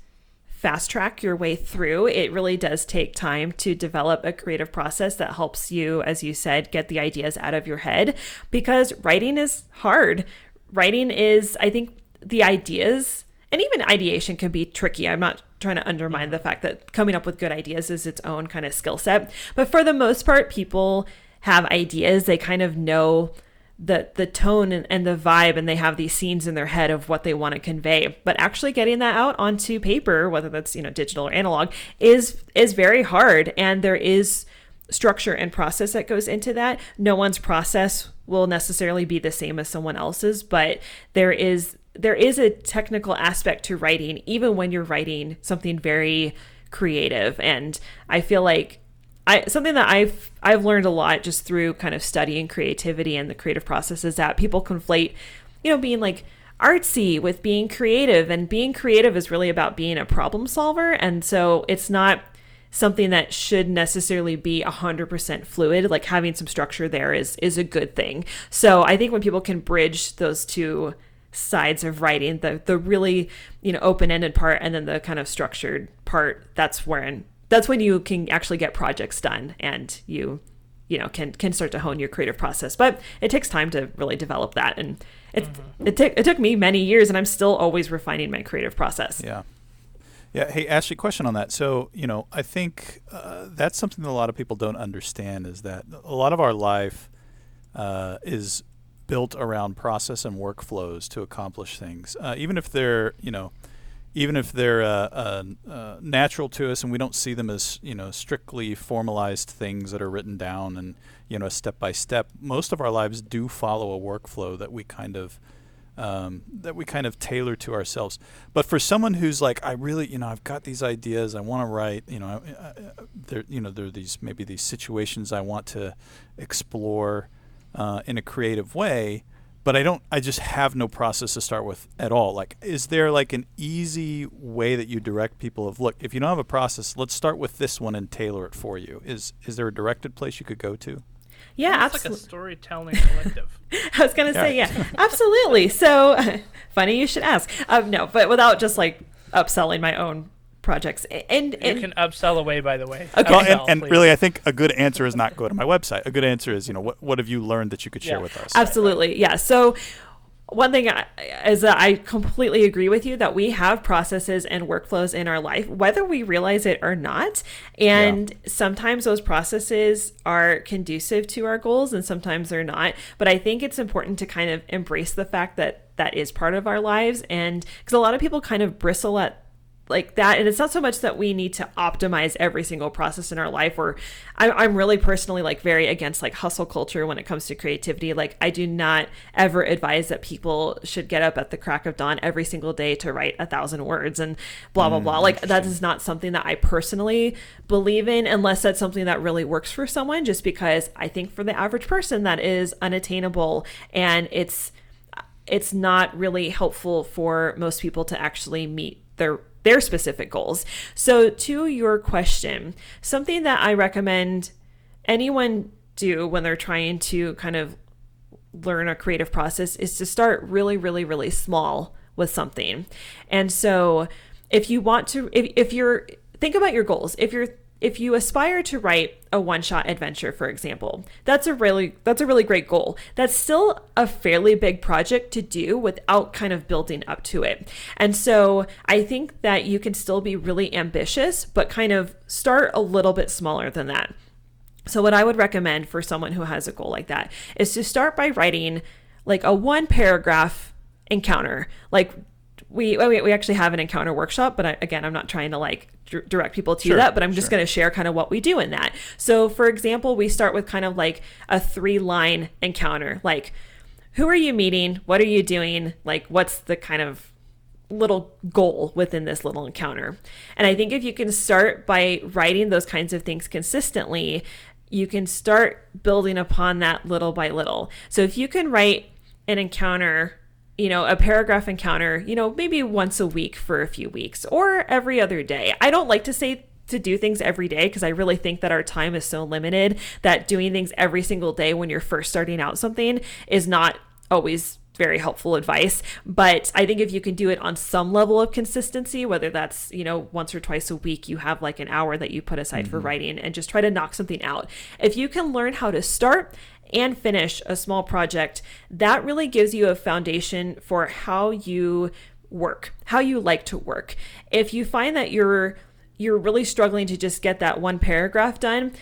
fast track your way through. It really does take time to develop a creative process that helps you, as you said, get the ideas out of your head because writing is hard. Writing is, I think, the ideas and even ideation can be tricky. I'm not trying to undermine the fact that coming up with good ideas is its own kind of skill set. But for the most part, people have ideas. They kind of know the the tone and, and the vibe and they have these scenes in their head of what they want to convey but actually getting that out onto paper whether that's you know digital or analog is is very hard and there is structure and process that goes into that. No one's process will necessarily be the same as someone else's but there is there is a technical aspect to writing even when you're writing something very creative. And i feel like I something that I've I've learned a lot just through kind of studying creativity and the creative process is that people conflate, you know, being like artsy with being creative. And being creative is really about being a problem solver. And so it's not something that should necessarily be 100% fluid like having some structure there is is a good thing. So i think when people can bridge those two sides of writing the the really you know open-ended part and then the kind of structured part that's when that's when you can actually get projects done and you you know can can start to hone your creative process. But it takes time to really develop that. And it mm-hmm. it, took it took me many years and i'm still always refining my creative process. Yeah yeah hey ashley question on that. So you know i think uh, that's something that a lot of people don't understand is that a lot of our life uh, is built around process and workflows to accomplish things. Uh, even if they're you know even if they're uh, uh, uh, natural to us and we don't see them as you know strictly formalized things that are written down and you know step by step most of our lives do follow a workflow that we kind of um, that we kind of tailor to ourselves but for someone who's like I really you know I've got these ideas I want to write you know I, I, there you know there are these maybe these situations I want to explore uh, in a creative way but I don't I just have no process to start with at all. Like is there like an easy way that you direct people of look, if you don't have a process, let's start with this one and tailor it for you. Is is there a directed place you could go to? Yeah, absolutely. like a storytelling collective. I was gonna say yeah, absolutely. So funny you should ask. Um, no, but without just like upselling my own projects. And, and you can upsell away, by the way. Okay. Well, and, and really, I think a good answer is not go to my website. A good answer is, you know, what what have you learned that you could share yeah. with us? Absolutely, yeah. So one thing is that I completely agree with you that we have processes and workflows in our life, whether we realize it or not. And yeah. sometimes those processes are conducive to our goals and sometimes they're not. But I think it's important to kind of embrace the fact that that is part of our lives. And because a lot of people kind of bristle at like that. And it's not so much that we need to optimize every single process in our life or I'm, I'm really personally like very against like hustle culture when it comes to creativity. Like i do not ever advise that people should get up at the crack of dawn every single day to write a thousand words and blah blah mm, blah like that is not something that i personally believe in unless that's something that really works for someone just because i think for the average person that is unattainable and it's it's not really helpful for most people to actually meet their their specific goals. So, to your question, something that I recommend anyone do when they're trying to kind of learn a creative process is to start really, really, really small with something. And so, if you want to, if, if you're, think about your goals. If you're if you aspire to write a one-shot adventure for example that's a really that's a really great goal. That's still a fairly big project to do without kind of building up to it. And so i think that you can still be really ambitious but kind of start a little bit smaller than that. So what i would recommend for someone who has a goal like that is to start by writing like a one paragraph encounter. Like we we actually have an encounter workshop but I, again i'm not trying to like direct people to sure, that, but I'm just sure. going to share kind of what we do in that. So, for example, we start with kind of like a three line encounter like, who are you meeting? What are you doing? Like, what's the kind of little goal within this little encounter? And I think if you can start by writing those kinds of things consistently, you can start building upon that little by little. So, if you can write an encounter you know, a paragraph encounter, you know, maybe once a week for a few weeks or every other day. I don't like to say to do things every day because I really think that our time is so limited that doing things every single day when you're first starting out something is not always very helpful advice. But I think if you can do it on some level of consistency, whether that's, you know, once or twice a week, you have like an hour that you put aside mm-hmm. for writing and just try to knock something out. If you can learn how to start and finish a small project, that really gives you a foundation for how you work, how you like to work. If you find that you're you're really struggling to just get that one paragraph done,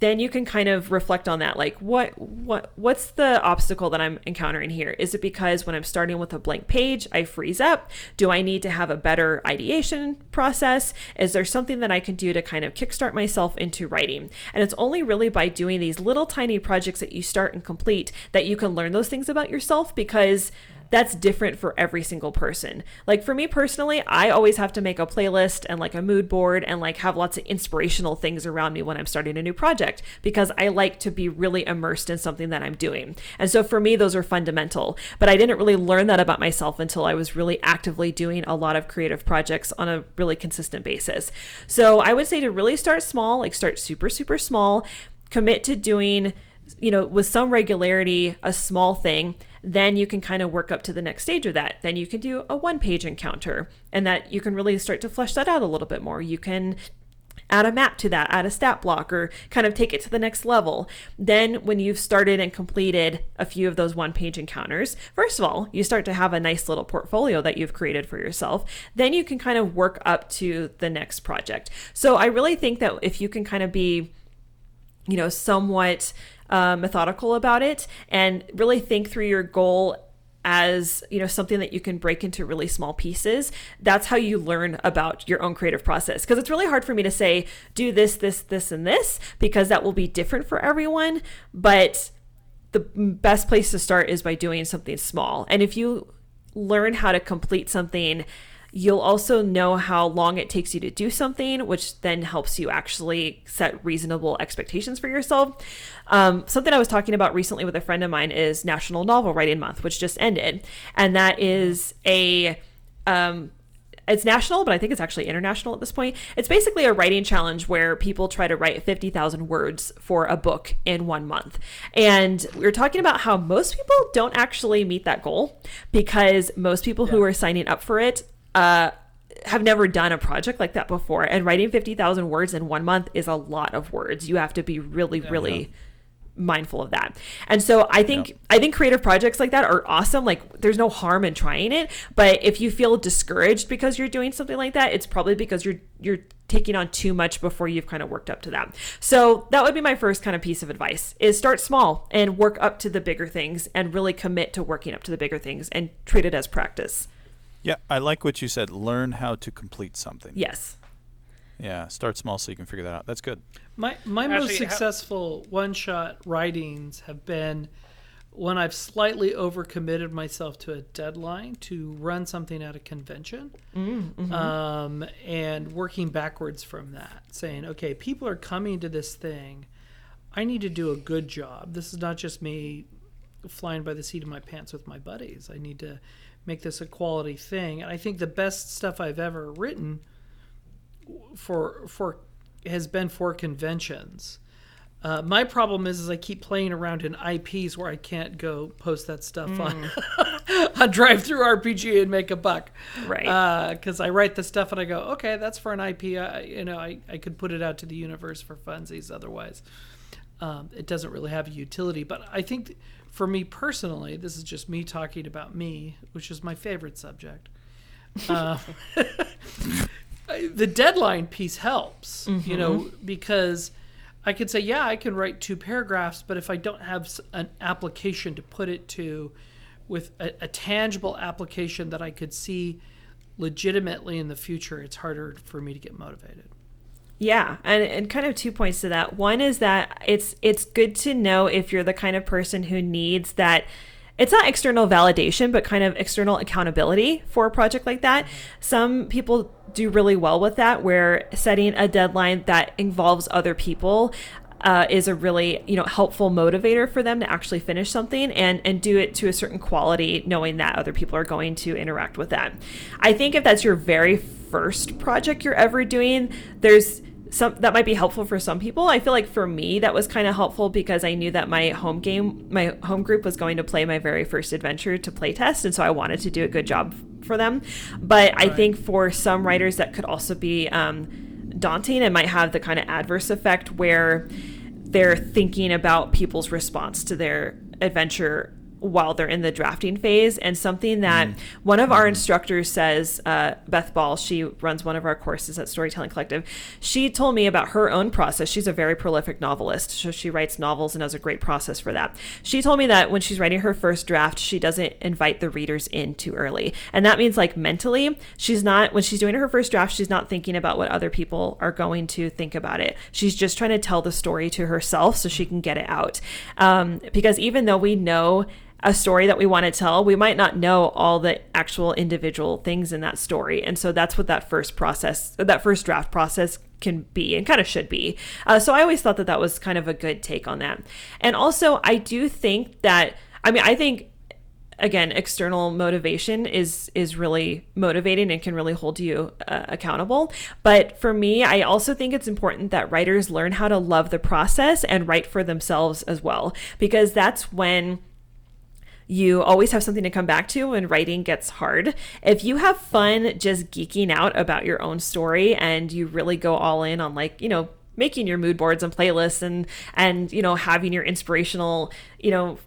then you can kind of reflect on that. Like what what what's the obstacle that i'm encountering here? Is it because when i'm starting with a blank page i freeze up? Do i need to have a better ideation process? Is there something that i can do to kind of kickstart myself into writing? And it's only really by doing these little tiny projects that you start and complete that you can learn those things about yourself because that's different for every single person. Like for me personally, I always have to make a playlist and like a mood board and like have lots of inspirational things around me when I'm starting a new project because I like to be really immersed in something that I'm doing. And so for me, those are fundamental. But I didn't really learn that about myself until I was really actively doing a lot of creative projects on a really consistent basis. So I would say to really start small, like start super, super small, commit to doing you know, with some regularity, a small thing, then you can kind of work up to the next stage of that. Then you can do a one page encounter, and that you can really start to flesh that out a little bit more. You can add a map to that, add a stat block, or kind of take it to the next level. Then, when you've started and completed a few of those one page encounters, first of all, you start to have a nice little portfolio that you've created for yourself. Then you can kind of work up to the next project. So, I really think that if you can kind of be, you know, somewhat uh, methodical about it and really think through your goal as you know something that you can break into really small pieces. That's how you learn about your own creative process. Because it's really hard for me to say do this this this and this because that will be different for everyone. But the best place to start is by doing something small. And if you learn how to complete something You'll also know how long it takes you to do something, which then helps you actually set reasonable expectations for yourself. Um, something I was talking about recently with a friend of mine is National Novel Writing Month, which just ended. And that is a um, it's national, but I think it's actually international at this point. It's basically a writing challenge where people try to write 50,000 words for a book in one month. And we are talking about how most people don't actually meet that goal because most people yeah. who are signing up for it uh, have never done a project like that before. And writing 50,000 words in one month is a lot of words. You have to be really, yeah, really. Yeah. mindful of that. And so I think I think creative projects like that are awesome. Like there's no harm in trying it, but if you feel discouraged because you're doing something like that, it's probably because you're you're taking on too much before you've kind of worked up to that. So that would be my first kind of piece of advice is start small and work up to the bigger things and really commit to working up to the bigger things and treat it as practice. Yeah, I like what you said. Learn how to complete something. Yes. Yeah, start small so you can figure that out. That's good. My my Actually, most successful one shot writings have been when I've slightly overcommitted myself to a deadline to run something at a convention, mm, mm-hmm. um, and working backwards from that, saying, okay, people are coming to this thing. I need to do a good job. This is not just me flying by the seat of my pants with my buddies. I need to make this a quality thing. And I think the best stuff I've ever written for for has been for conventions. Uh, my problem is, is I keep playing around in IPs where I can't go post that stuff mm. on on RPG and make a buck, right? Because uh, I write the stuff and I go, okay, that's for an IP. I, you know, I, I could put it out to the universe for funsies. Otherwise, um, it doesn't really have a utility. But I think. Th- for me personally, this is just me talking about me, which is my favorite subject. Uh, the deadline piece helps, mm-hmm. you know, mm-hmm. because I could say, yeah, I can write two paragraphs, but if I don't have an application to put it to, with a, a tangible application that I could see legitimately in the future, it's harder for me to get motivated. Yeah, and, and kind of two points to that. One is that it's it's good to know if you're the kind of person who needs that it's not external validation, but kind of external accountability for a project like that. Some people do really well with that, where setting a deadline that involves other people uh, is a really you know helpful motivator for them to actually finish something and and do it to a certain quality, knowing that other people are going to interact with that. I think if that's your very first project you're ever doing, there's some that might be helpful for some people. I feel like for me that was kind of helpful because I knew that my home game, my home group was going to play my very first adventure to play test, and so I wanted to do a good job for them. But I think for some writers that could also be um, daunting and might have the kind of adverse effect where they're thinking about people's response to their adventure while they're in the drafting phase. And something that mm. one of our instructors says uh, beth ball she runs one of our courses at storytelling collective. She told me about her own process. She's a very prolific novelist so she writes novels and has a great process for that. She told me that when she's writing her first draft she doesn't invite the readers in too early. And that means like mentally she's not when she's doing her first draft she's not thinking about what other people are going to think about it. She's just trying to tell the story to herself so she can get it out. Um, because even though we know a story that we want to tell, we might not know all the actual individual things in that story. And so that's what that first process, that first draft process can be and kind of should be. Uh, so I always thought that that was kind of a good take on that. And also, I do think that, I mean, I think again external motivation is is really motivating and can really hold you uh, accountable but for me i also think it's important that writers learn how to love the process and write for themselves as well because that's when you always have something to come back to when writing gets hard. If you have fun just geeking out about your own story and you really go all in on like, you know, making your mood boards and playlists and and you know having your inspirational, you know,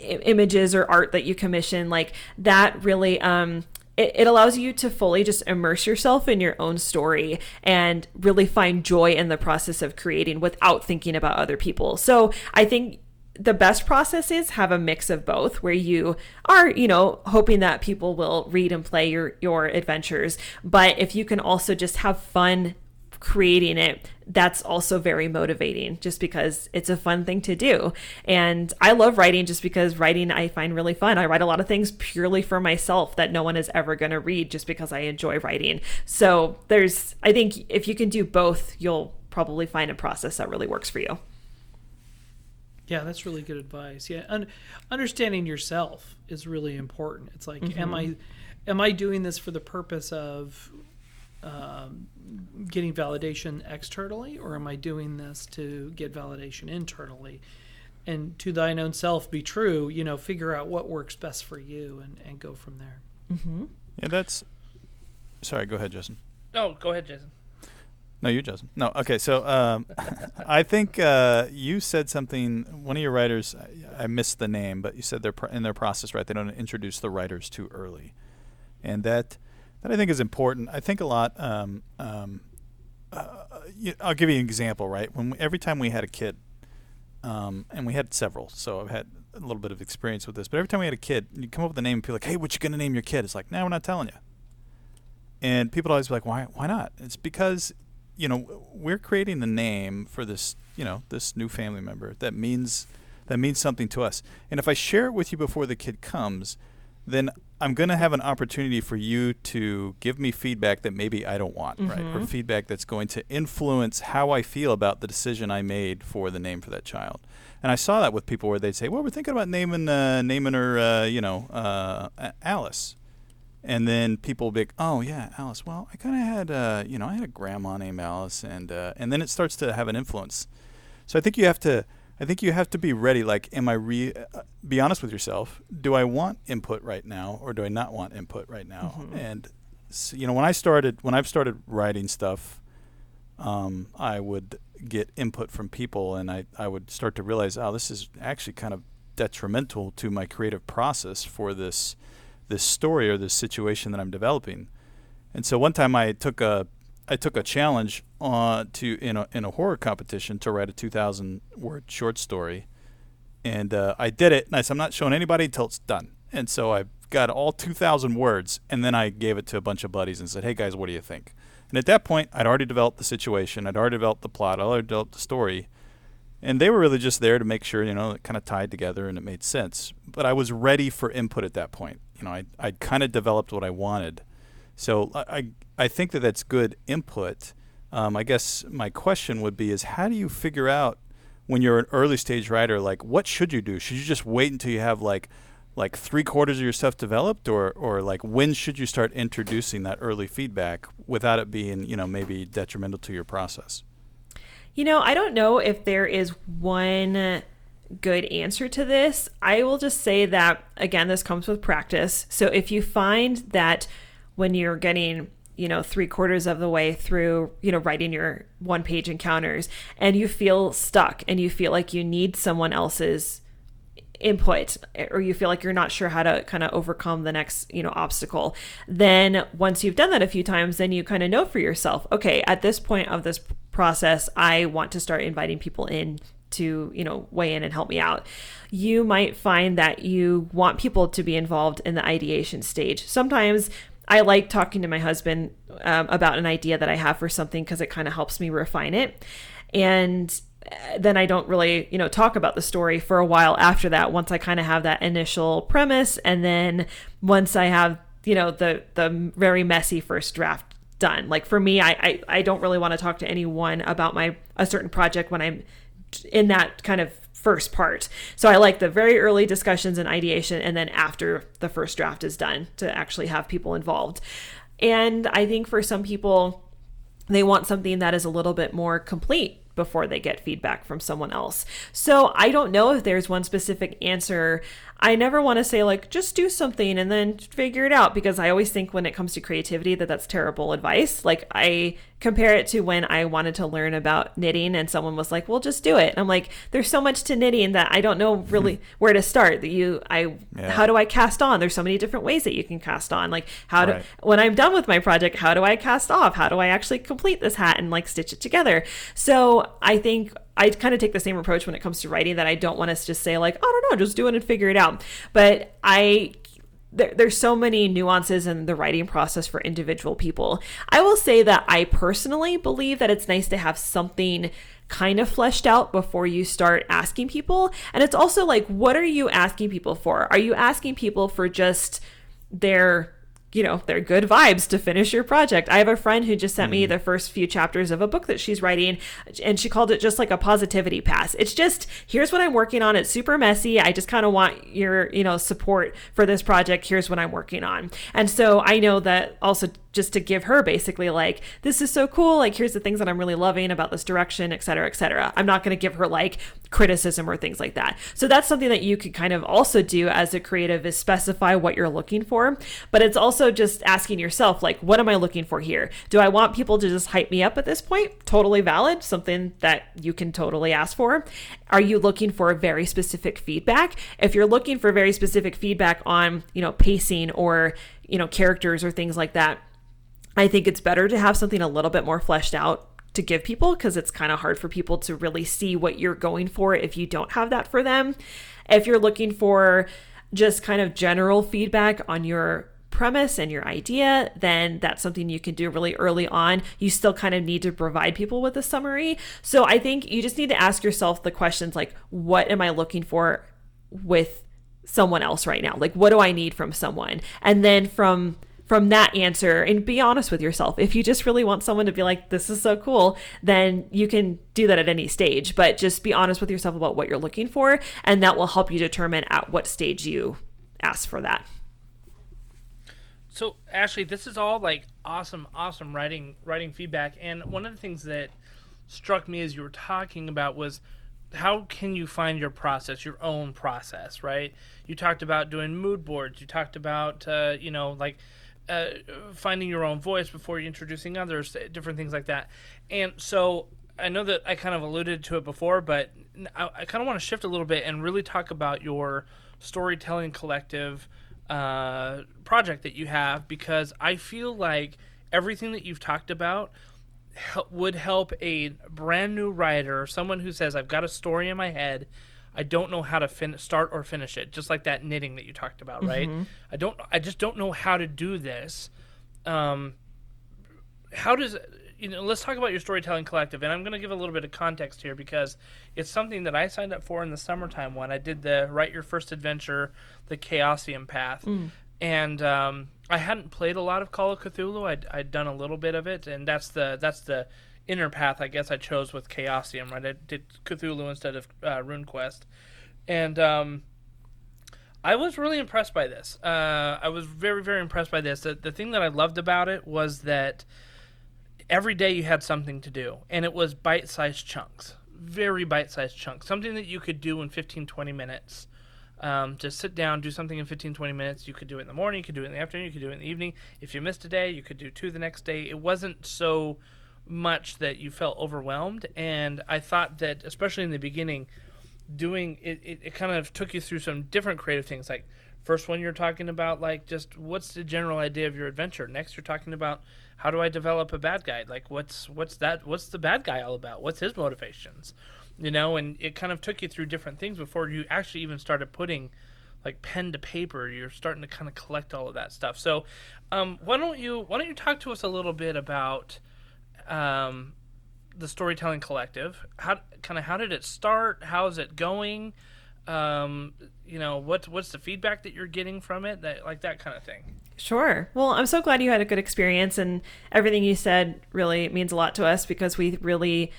images or art that you commission like that really um it, it, allows you to fully just immerse yourself in your own story and really find joy in the process of creating without thinking about other people. So I think the best processes have a mix of both where you are you know hoping that people will read and play your your adventures. But if you can also just have fun creating it that's also very motivating just because it's a fun thing to do. And i love writing just because writing i find really fun. I write a lot of things purely for myself that no one is ever going to read just because i enjoy writing. So there's i think if you can do both you'll probably find a process that really works for you yeah, that's really good advice. Yeah, Un- understanding yourself is really important. It's like, mm-hmm. am I, am I doing this for the purpose of um, getting validation externally, or am I doing this to get validation internally? And to thine own self be true. You know, figure out what works best for you, and and go from there. Mm-hmm. Yeah, that's. Sorry, go ahead, Justin. No, go ahead, Jason. No, you, Justin. No, okay. So um, I think uh, you said something. One of your writers, I, I missed the name, but you said they're in their process, right? They don't introduce the writers too early, and that that I think is important. I think a lot. Um, um, uh, I'll give you an example, right? When we, every time we had a kid, um, and we had several, so I've had a little bit of experience with this. But every time we had a kid, you come up with a name, and people like, "Hey, what you gonna name your kid?" It's like, "No, we're not telling you." And people always be like, "Why? Why not?" It's because you know, we're creating a name for this, you know, this new family member that means that means something to us. And if I share it with you before the kid comes, then I'm going to have an opportunity for you to give me feedback that maybe I don't want, mm-hmm. right? Or mm-hmm. feedback that's going to influence how I feel about the decision I made for the name for that child. And I saw that with people where they'd say, "Well, we're thinking about naming uh, naming her, uh, you know, uh, Alice." And then people will be like, "Oh yeah, Alice. Well, I kind of had, uh, you know, I had a grandma named Alice, and uh, and then it starts to have an influence. So I think you have to, I think you have to be ready. Like, am I re? Uh, be honest with yourself. Do I want input right now, or do I not want input right now? Mm-hmm. And so, you know, when I started, when I've started writing stuff, um, I would get input from people, and I I would start to realize, oh, this is actually kind of detrimental to my creative process for this this story or this situation that I'm developing. And so one time I took a I took a challenge uh, to in a in a horror competition to write a 2,000 word short story, and uh, I did it. And I said I'm not showing anybody until it's done. And so I got all 2,000 words, and then I gave it to a bunch of buddies and said, Hey guys, what do you think? And at that point, I'd already developed the situation, I'd already developed the plot, I'd already developed the story, and they were really just there to make sure you know it kind of tied together and it made sense. But I was ready for input at that point you know, I I kind of developed what I wanted. So I I think that that's good input. Um, I guess my question would be is how do you figure out when you're an early stage writer like what should you do? Should you just wait until you have like like three quarters of your stuff developed or or like when should you start introducing that early feedback without it being you know maybe detrimental to your process? You know, I don't know if there is one good answer to this. I will just say that, again, this comes with practice. So if you find that when you're getting you know three quarters of the way through you know writing your one page encounters and you feel stuck and you feel like you need someone else's input or you feel like you're not sure how to kind of overcome the next you know obstacle then once you've done that a few times then you kind of know for yourself okay at this point of this process i want to start inviting people in to you know weigh in and help me out you might find that you want people to be involved in the ideation stage sometimes I like talking to my husband um, about an idea that I have for something because it kind of helps me refine it. And uh, then I don't really, you know, talk about the story for a while after that once I kind of have that initial premise and then once I have, you know, the the very messy first draft done. Like for me, I I, I don't really want to talk to anyone about my a certain project when I'm in that kind of first part. So I like the very early discussions and ideation, and then after the first draft is done to actually have people involved. And I think for some people, they want something that is a little bit more complete before they get feedback from someone else. So I don't know if there's one specific answer. I never want to say like just do something and then figure it out because I always think when it comes to creativity that that's terrible advice. Like I compare it to when I wanted to learn about knitting and someone was like, "Well, just do it." And I'm like, "There's so much to knitting that I don't know hmm. really where to start. That you, I, yeah. how do I cast on? There's so many different ways that you can cast on. Like, how right. do when I'm done with my project, how do I cast off? How do I actually complete this hat and like stitch it together? So I think I kind of take the same approach when it comes to writing that I don't want us to just say like, oh, "I don't know, just do it and figure it out." But I there, there's so many nuances in the writing process for individual people. I will say that I personally believe that it's nice to have something kind of fleshed out before you start asking people. And it's also like, what are you asking people for? Are you asking people for just their you know, they're good vibes to finish your project. I have a friend who just sent mm me the first few chapters of a book that she's writing, and she called it just like a positivity pass. It's just, here's what I'm working on. It's super messy. I just kind of want your, you know, support for this project. Here's what I'm working on. And so I know that also just to give her basically like this is so cool like here's the things that i'm really loving about this direction et cetera et cetera. I'm not going to give her like criticism or things like that. So that's something that you could kind of also do as a creative is specify what you're looking for. But it's also just asking yourself like what am i looking for here? Do i want people to just hype me up at this point? Totally valid something that you can totally ask for. Are you looking for very specific feedback? If you're looking for very specific feedback on you know pacing or you know characters or things like that I think it's better to have something a little bit more fleshed out to give people because it's kind of hard for people to really see what you're going for if you don't have that for them. If you're looking for just kind of general feedback on your premise and your idea, then that's something you can do really early on. You still kind of need to provide people with a summary. So I think you just need to ask yourself the questions like, what am I looking for with someone else right now? Like, what do I need from someone? And then from from that answer and be honest with yourself. If you just really want someone to be like, this is so cool, then you can do that at any stage. But just be honest with yourself about what you're looking for, and that will help you determine at what stage you ask for that. So Ashley, this is all like awesome, awesome writing writing feedback. And one of the things that struck me as you were talking about was how can you find your process, your own process, right? You talked about doing mood boards. You talked about uh, you know like uh, finding your own voice before introducing others, different things like that. And so I know that I kind of alluded to it before, but I, I kind of want to shift a little bit and really talk about your storytelling collective uh, project that you have because I feel like everything that you've talked about would help a brand new writer, someone who says, I've got a story in my head I don't know how to fin- start or finish it. Just like that knitting that you talked about, right? Mm-hmm. I don't. I just don't know how to do this. Um, how does you know? Let's talk about your storytelling collective, and I'm going to give a little bit of context here because it's something that I signed up for in the summertime when I did the write your first adventure, the Chaosium path, mm. and um, I hadn't played a lot of Call of Cthulhu. I'd, I'd done a little bit of it, and that's the that's the inner path I guess I chose with Chaosium, right? I did Cthulhu instead of uh, RuneQuest, and um, I was really impressed by this. Uh, I was very very impressed by this. The, the thing that I loved about it was that every day you had something to do, and it was bite-sized chunks, very bite-sized chunks, something that you could do in 15, 20 minutes. Um, just sit down, do something in 15, 20 minutes. You could do it in the morning, you could do it in the afternoon, you could do it in the evening. If you missed a day, you could do two the next day. It wasn't so much that you felt overwhelmed. And I thought that, especially in the beginning, doing it, it, it kind of took you through some different creative things. Like, first one, you're talking about, like, just what's the general idea of your adventure. Next, you're talking about how do I develop a bad guy? Like, what's what's that? What's the bad guy all about? What's his motivations? You know, and it kind of took you through different things before you actually even started putting like pen to paper you're starting to kind of collect all of that stuff so um, why don't you why don't you talk to us a little bit about um, the storytelling collective. How kind of how did it start? How is it going? Um, you know what's what's the feedback that you're getting from it? That like that kind of thing. Sure. Well, I'm so glad you had a good experience, and everything you said really means a lot to us because we really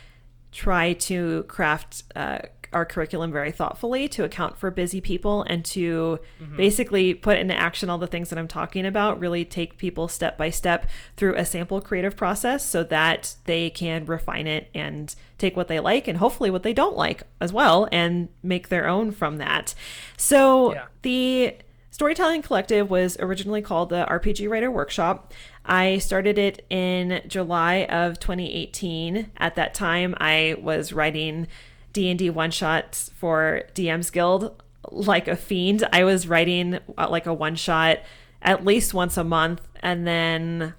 try to craft uh, our curriculum very thoughtfully to account for busy people and to mm-hmm. basically put into action all the things that I'm talking about, really take people step by step through a sample creative process so that they can refine it and take what they like and hopefully what they don't like as well and make their own from that. So yeah. the Storytelling Collective was originally called the RPG Writer Workshop. I started it in July of 2018. At that time, I was writing D&D one-shots for DM's Guild like a fiend. I was writing uh, like a one-shot at least once a month and then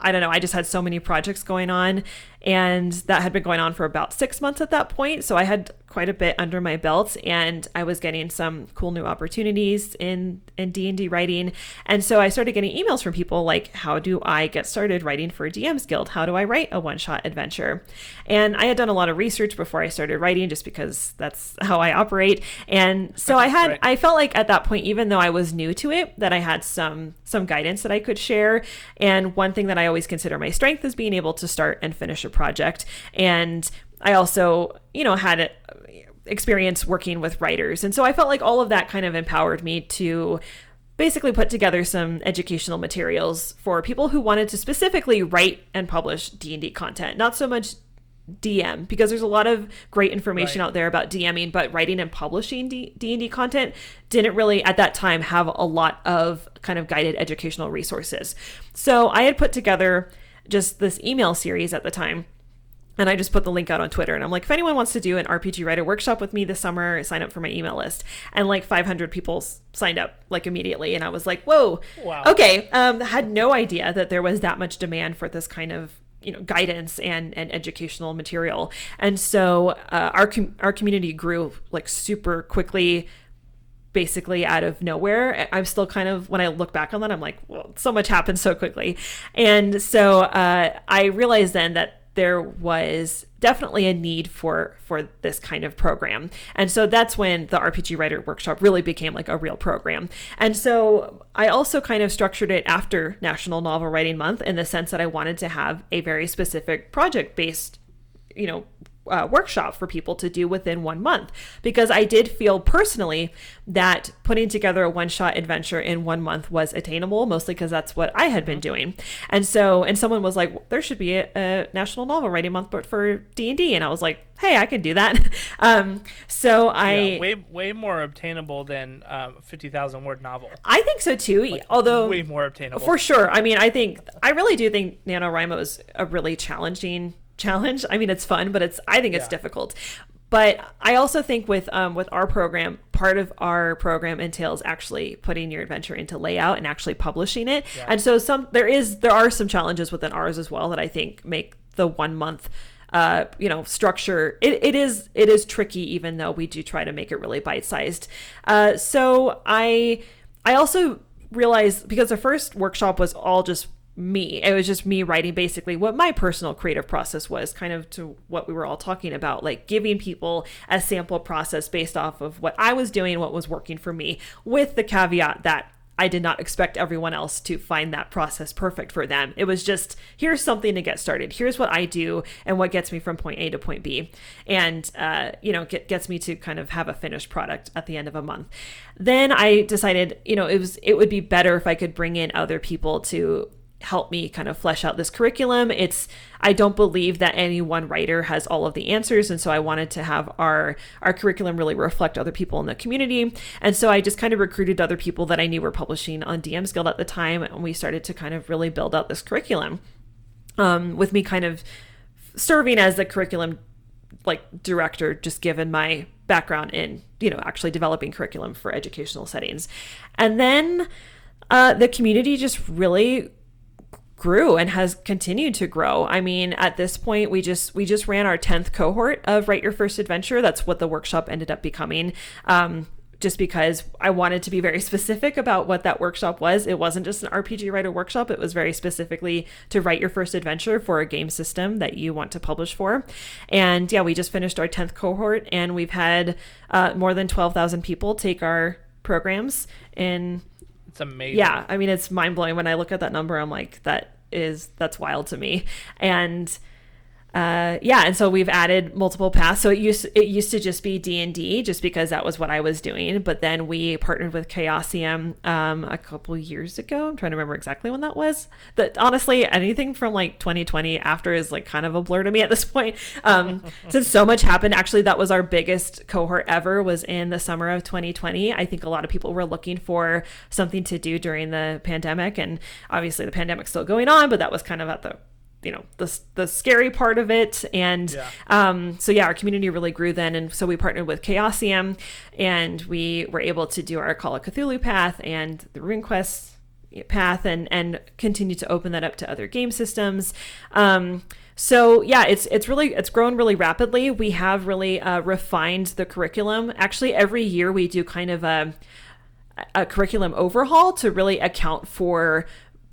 I don't know, I just had so many projects going on and that had been going on for about 6 months at that point. So I had quite a bit under my belt and I was getting some cool new opportunities in in D&D writing. And so I started getting emails from people like how do I get started writing for a DM's Guild? How do I write a one-shot adventure? And I had done a lot of research before I started writing just because that's how I operate. And so I had right. I felt like at that point even though I was new to it that I had some some guidance that I could share. And one thing that I always consider my strength is being able to start and finish a project. And I also, you know, had experience working with writers. And so I felt like all of that kind of empowered me to basically put together some educational materials for people who wanted to specifically write and publish D&D content. Not so much DM because there's a lot of great information right. out there about DMing, but writing and publishing D- D&D content didn't really at that time have a lot of kind of guided educational resources. So I had put together just this email series at the time and I just put the link out on Twitter. And I'm like, if anyone wants to do an RPG writer workshop with me this summer, sign up for my email list. And like 500 people signed up like immediately. And I was like, whoa, wow. okay. Um, had no idea that there was that much demand for this kind of you know guidance and and educational material. And so uh, our com- our community grew like super quickly basically out of nowhere. I'm still kind of, when I look back on that, I'm like, well, so much happened so quickly. And so uh, I realized then that there was definitely a need for for this kind of program. And so that's when the rpg writer workshop really became like a real program. And so i also kind of structured it after national novel writing month in the sense that i wanted to have a very specific project based you know uh, workshop for people to do within one month because I did feel personally that putting together a one shot adventure in one month was attainable, mostly because that's what I had been mm-hmm. doing. And so, and someone was like, there should be a, a National Novel Writing Month, but for D and D, and I was like, hey, I can do that. um, so I yeah, way way more obtainable than um, fifty thousand word novel. I think so too. Like, although way more obtainable for sure. I mean, I think I really do think NaNoWriMo is a really challenging challenge. I mean, it's fun, but it's I think it's yeah. difficult. But I also think with um, with our program, part of our program entails actually putting your adventure into layout and actually publishing it. Yeah. And so some there is there are some challenges within ours as well that I think make the one month uh, you know structure it, it is it is tricky even though we do try to make it really bite sized uh, so i i also realized because the first workshop was all just me. It was just me writing basically what my personal creative process was, kind of to what we were all talking about, like giving people a sample process based off of what I was doing, what was working for me, with the caveat that I did not expect everyone else to find that process perfect for them. It was just here's something to get started. Here's what I do and what gets me from point A to point B, and uh, you know get, gets me to kind of have a finished product at the end of a month. Then I decided, you know, it was it would be better if I could bring in other people to help me kind of flesh out this curriculum. It's I don't believe that any one writer has all of the answers, and so I wanted to have our our curriculum really reflect other people in the community. And so I just kind of recruited other people that I knew were publishing on DM's Guild at the time, and we started to kind of really build out this curriculum. Um, with me kind of serving as the curriculum like director just given my background in you know actually developing curriculum for educational settings and then uh, the community just really grew and has continued to grow. I mean, at this point, we just we just ran our tenth cohort of Write Your First Adventure. That's what the workshop ended up becoming. Um, just because I wanted to be very specific about what that workshop was. It wasn't just an RPG writer workshop, it was very specifically to write your first adventure for a game system that you want to publish for. And yeah, we just finished our 10th cohort and we've had uh, more than 12,000 people take our programs. And It's amazing. yeah, I mean, it's mind blowing when I look at that number. I'm like, that is, that's wild to me. And uh, yeah, and so we've added multiple paths. So it used it used to just be D and D, just because that was what I was doing. But then we partnered with Chaosium um, a couple years ago. I'm trying to remember exactly when that was. That honestly, anything from like 2020 after is like kind of a blur to me at this point. Um, since so much happened, actually, that was our biggest cohort ever. Was in the summer of 2020. I think a lot of people were looking for something to do during the pandemic, and obviously the pandemic's still going on, but that was kind of at the you know the the scary part of it. And Yeah. um so yeah our community really grew then. And so we partnered with chaosium and we were able to do our call of cthulhu path and the runequest path and and continue to open that up to other game systems. Um so yeah it's it's really it's grown really rapidly. We have really uh, refined the curriculum. Actually every year we do kind of a a curriculum overhaul to really account for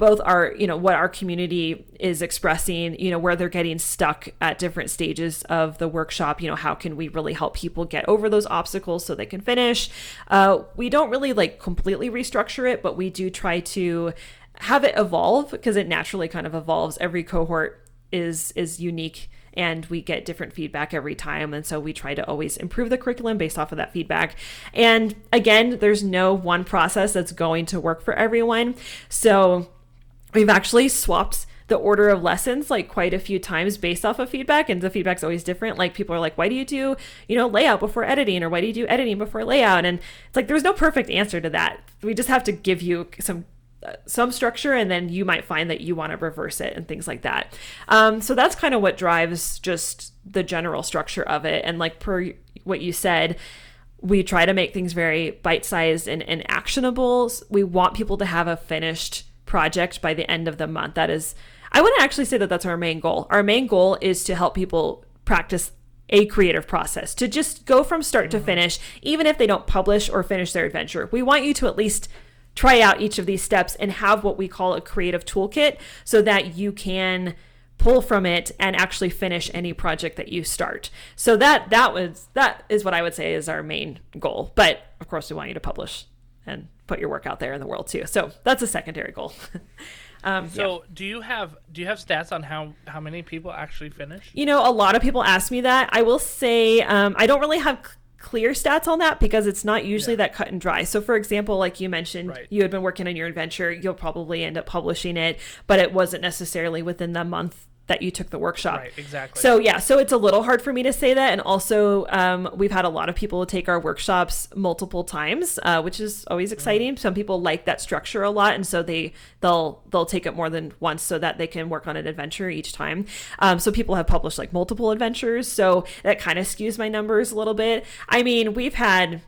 both our you know what our community is expressing you know where they're getting stuck at different stages of the workshop you know how can we really help people get over those obstacles so they can finish? Uh, we don't really like completely restructure it but we do try to have it evolve because it naturally kind of evolves. Every cohort is is unique and we get different feedback every time. And so we try to always improve the curriculum based off of that feedback. And again there's no one process that's going to work for everyone. So we've actually swapped the order of lessons like quite a few times based off of feedback and the feedback's always different. Like people are like why do you do you know layout before editing? Or why do you do editing before layout? And it's like there's no perfect answer to that. We just have to give you some uh, some structure and then you might find that you want to reverse it and things like that. Um, so that's kind of what drives just the general structure of it. And like per what you said we try to make things very bite-sized and, and actionable. We want people to have a finished project by the end of the month that is i wouldn't actually say that that's our main goal our main goal is to help people practice a creative process to just go from start to mm-hmm. finish even if they don't publish or finish their adventure we want you to at least try out each of these steps and have what we call a creative toolkit so that you can pull from it and actually finish any project that you start. So that that was that is what I would say is our main goal. But of course we want you to publish and put your work out there in the world too. So that's a secondary goal. um, yeah. So, do you have do you have stats on how how many people actually finish? You know, a lot of people ask me that. I will say um, I don't really have c- clear stats on that because it's not usually that cut and dry. So, for example, like you mentioned, Right. you had been working on your adventure, you'll probably end up publishing it, but it wasn't necessarily within the month that you took the workshop. Right, exactly. So yeah, so it's a little hard for me to say that, and also um, we've had a lot of people take our workshops multiple times, uh, which is always exciting. Some people like that structure a lot, and so they they'll they'll take it more than once so that they can work on an adventure each time. Um, so people have published like multiple adventures, so that kind of skews my numbers a little bit. I mean, we've had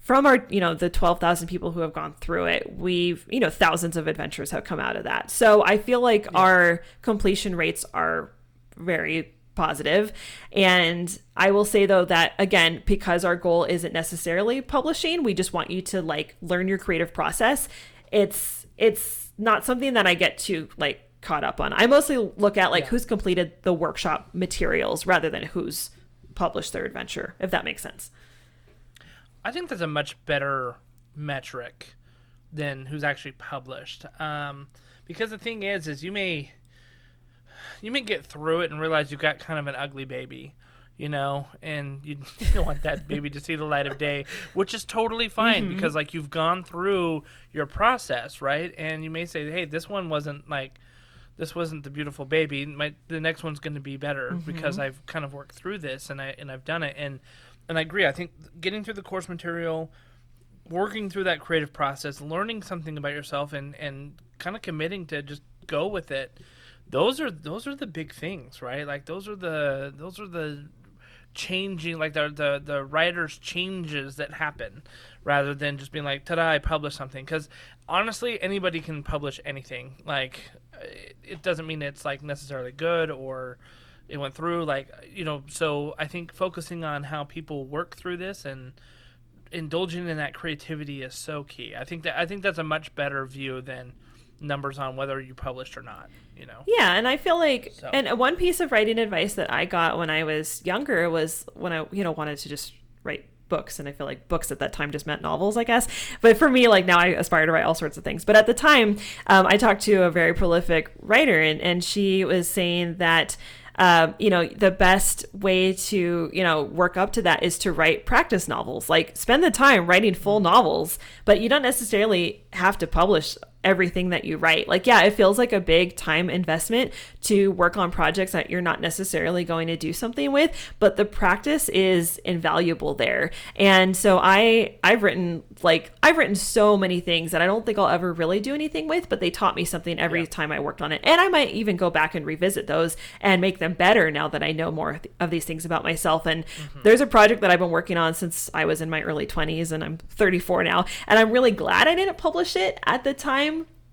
from our you know the 12,000 people who have gone through it we've you know thousands of adventures have come out of that. So i feel like our completion rates are very positive. positive and i will say though that again because our goal isn't necessarily publishing we just want you to like learn your creative process. It's it's not something that i get too like caught up on. I mostly look at like who's completed the workshop materials rather than who's published their adventure if that makes sense I think that's a much better metric than who's actually published. Um, because the thing is, is you may you may get through it and realize you've got kind of an ugly baby. you know, and you, you don't want that baby to see the light of day, which is totally fine Mm-hmm. because like you've gone through your process, right? And you may say, hey, this one wasn't like this wasn't the beautiful baby. My the next one's going to be better because I've kind of worked through this and I and I've done it and and I agree. I think getting through the course material, working through that creative process, learning something about yourself and and kind of committing to just go with it. Those are those are the big things, right? Like those are the those are the changing like the the the writer's changes that happen rather than just being like ta-da I published something cuz honestly anybody can publish anything like it, it doesn't mean it's like necessarily good or it went through like you know so I think focusing on how people work through this and indulging in that creativity is so key. I think that I think that's a much better view than numbers on whether you published or not, you know. Yeah, and I feel like, So- and one piece of writing advice that I got when I was younger was when I, you know, wanted to just write books, and I feel like books at that time just meant novels, I guess. But for me, like now, I aspire to write all sorts of things. But at the time, um, I talked to a very prolific writer, and and she was saying that. Um, you know, the best way to, you know, work up to that is to write practice novels. Like, spend the time writing full novels, but you don't necessarily have to publish everything that you write. Like, yeah, it feels like a big time investment to work on projects that you're not necessarily going to do something with, but the practice is invaluable there. And so I I've written like I've written so many things that I don't think I'll ever really do anything with, but they taught me something every time I worked on it. And I might even go back and revisit those and make them better now that I know more of these things about myself. And mm-hmm. there's a project that I've been working on since I was in my early 20s and I'm 34 now, and I'm really glad I didn't publish it at the time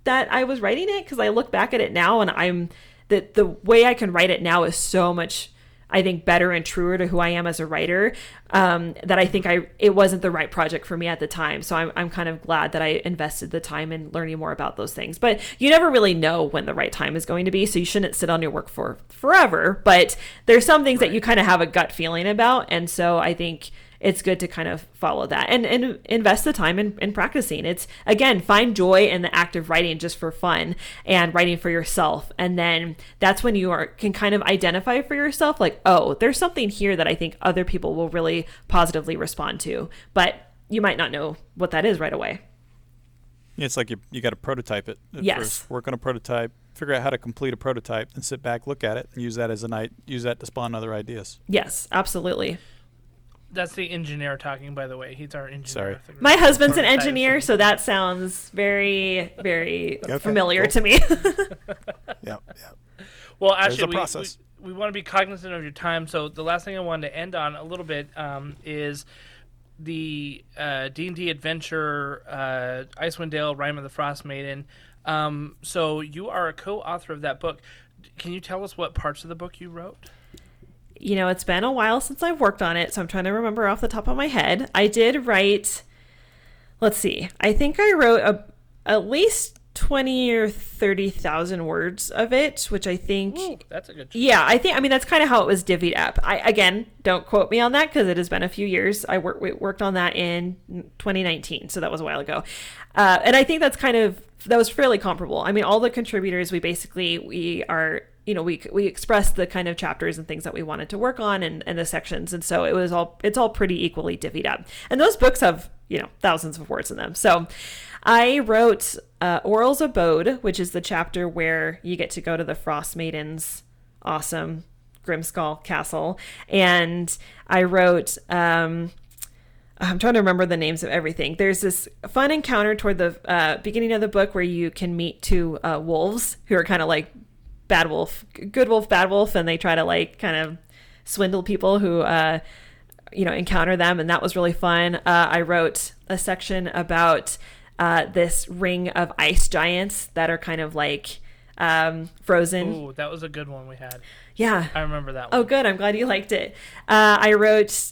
that I was writing it because I look back at it now and I'm that the way I can write it now is so much I think better and truer to who I am as a writer um, that I think I it wasn't the right project for me at the time. So I'm I'm kind of glad that I invested the time in learning more about those things. But you never really know when the right time is going to be, so you shouldn't sit on your work for forever. But there's some things that you kind of have a gut feeling about, and so I think it's good to kind of follow that and, and invest the time in, in practicing. It's again, find joy in the act of writing just for fun and writing for yourself. And then that's when you are can kind of identify for yourself like, oh, there's something here that I think other people will really positively respond to. But you might not know what that is right away. It's like you you got to prototype it. Yes. First. Work on a prototype, figure out how to complete a prototype, and sit back, look at it, and use that as a night. Use that to spawn other ideas. Yes, absolutely. That's the engineer talking, by the way. He's our engineer. Sorry. of the group. My husband's an engineer, so that sounds very, very Okay, familiar cool. to me. Yeah, yeah. Well, actually, we, we, we want to be cognizant of your time. So the last thing I wanted to end on a little bit um, is the uh, D&D adventure uh, Icewind Dale, Rime of the Frostmaiden. Um, so you are a co-author of that book. Can you tell us what parts of the book you wrote? You know, it's been a while since I've worked on it, so I'm trying to remember off the top of my head. I did write, let's see, I think I wrote a, at least 20 or 30,000 words of it, which I think. Ooh, that's a good. Yeah, I think I mean that's kind of how it was divvied up. I again don't quote me on that because it has been a few years. I worked worked on that in 2019, so that was a while ago, uh, and I think that's kind of that was fairly comparable. I mean, all the contributors we basically we are you know we we expressed the kind of chapters and things that we wanted to work on and and the sections, and so it was all it's all pretty equally divvied up. And those books have you know thousands of words in them, so. I wrote uh, Auril's Abode, which is the chapter where you get to go to the Frostmaiden's awesome Grimskalle Castle. And I wrote, um, I'm trying to remember the names of everything. There's this fun encounter toward the uh, beginning of the book where you can meet two uh, wolves who are kind of like bad wolf, good wolf, bad wolf, and they try to like kind of swindle people who, uh, you know, encounter them. And that was really fun. Uh, I wrote a section about uh, this ring of ice giants that are kind of like um, frozen. Ooh, that was a good one we had. Yeah. I remember that one. Oh, good. I'm glad you liked it. Uh, I wrote,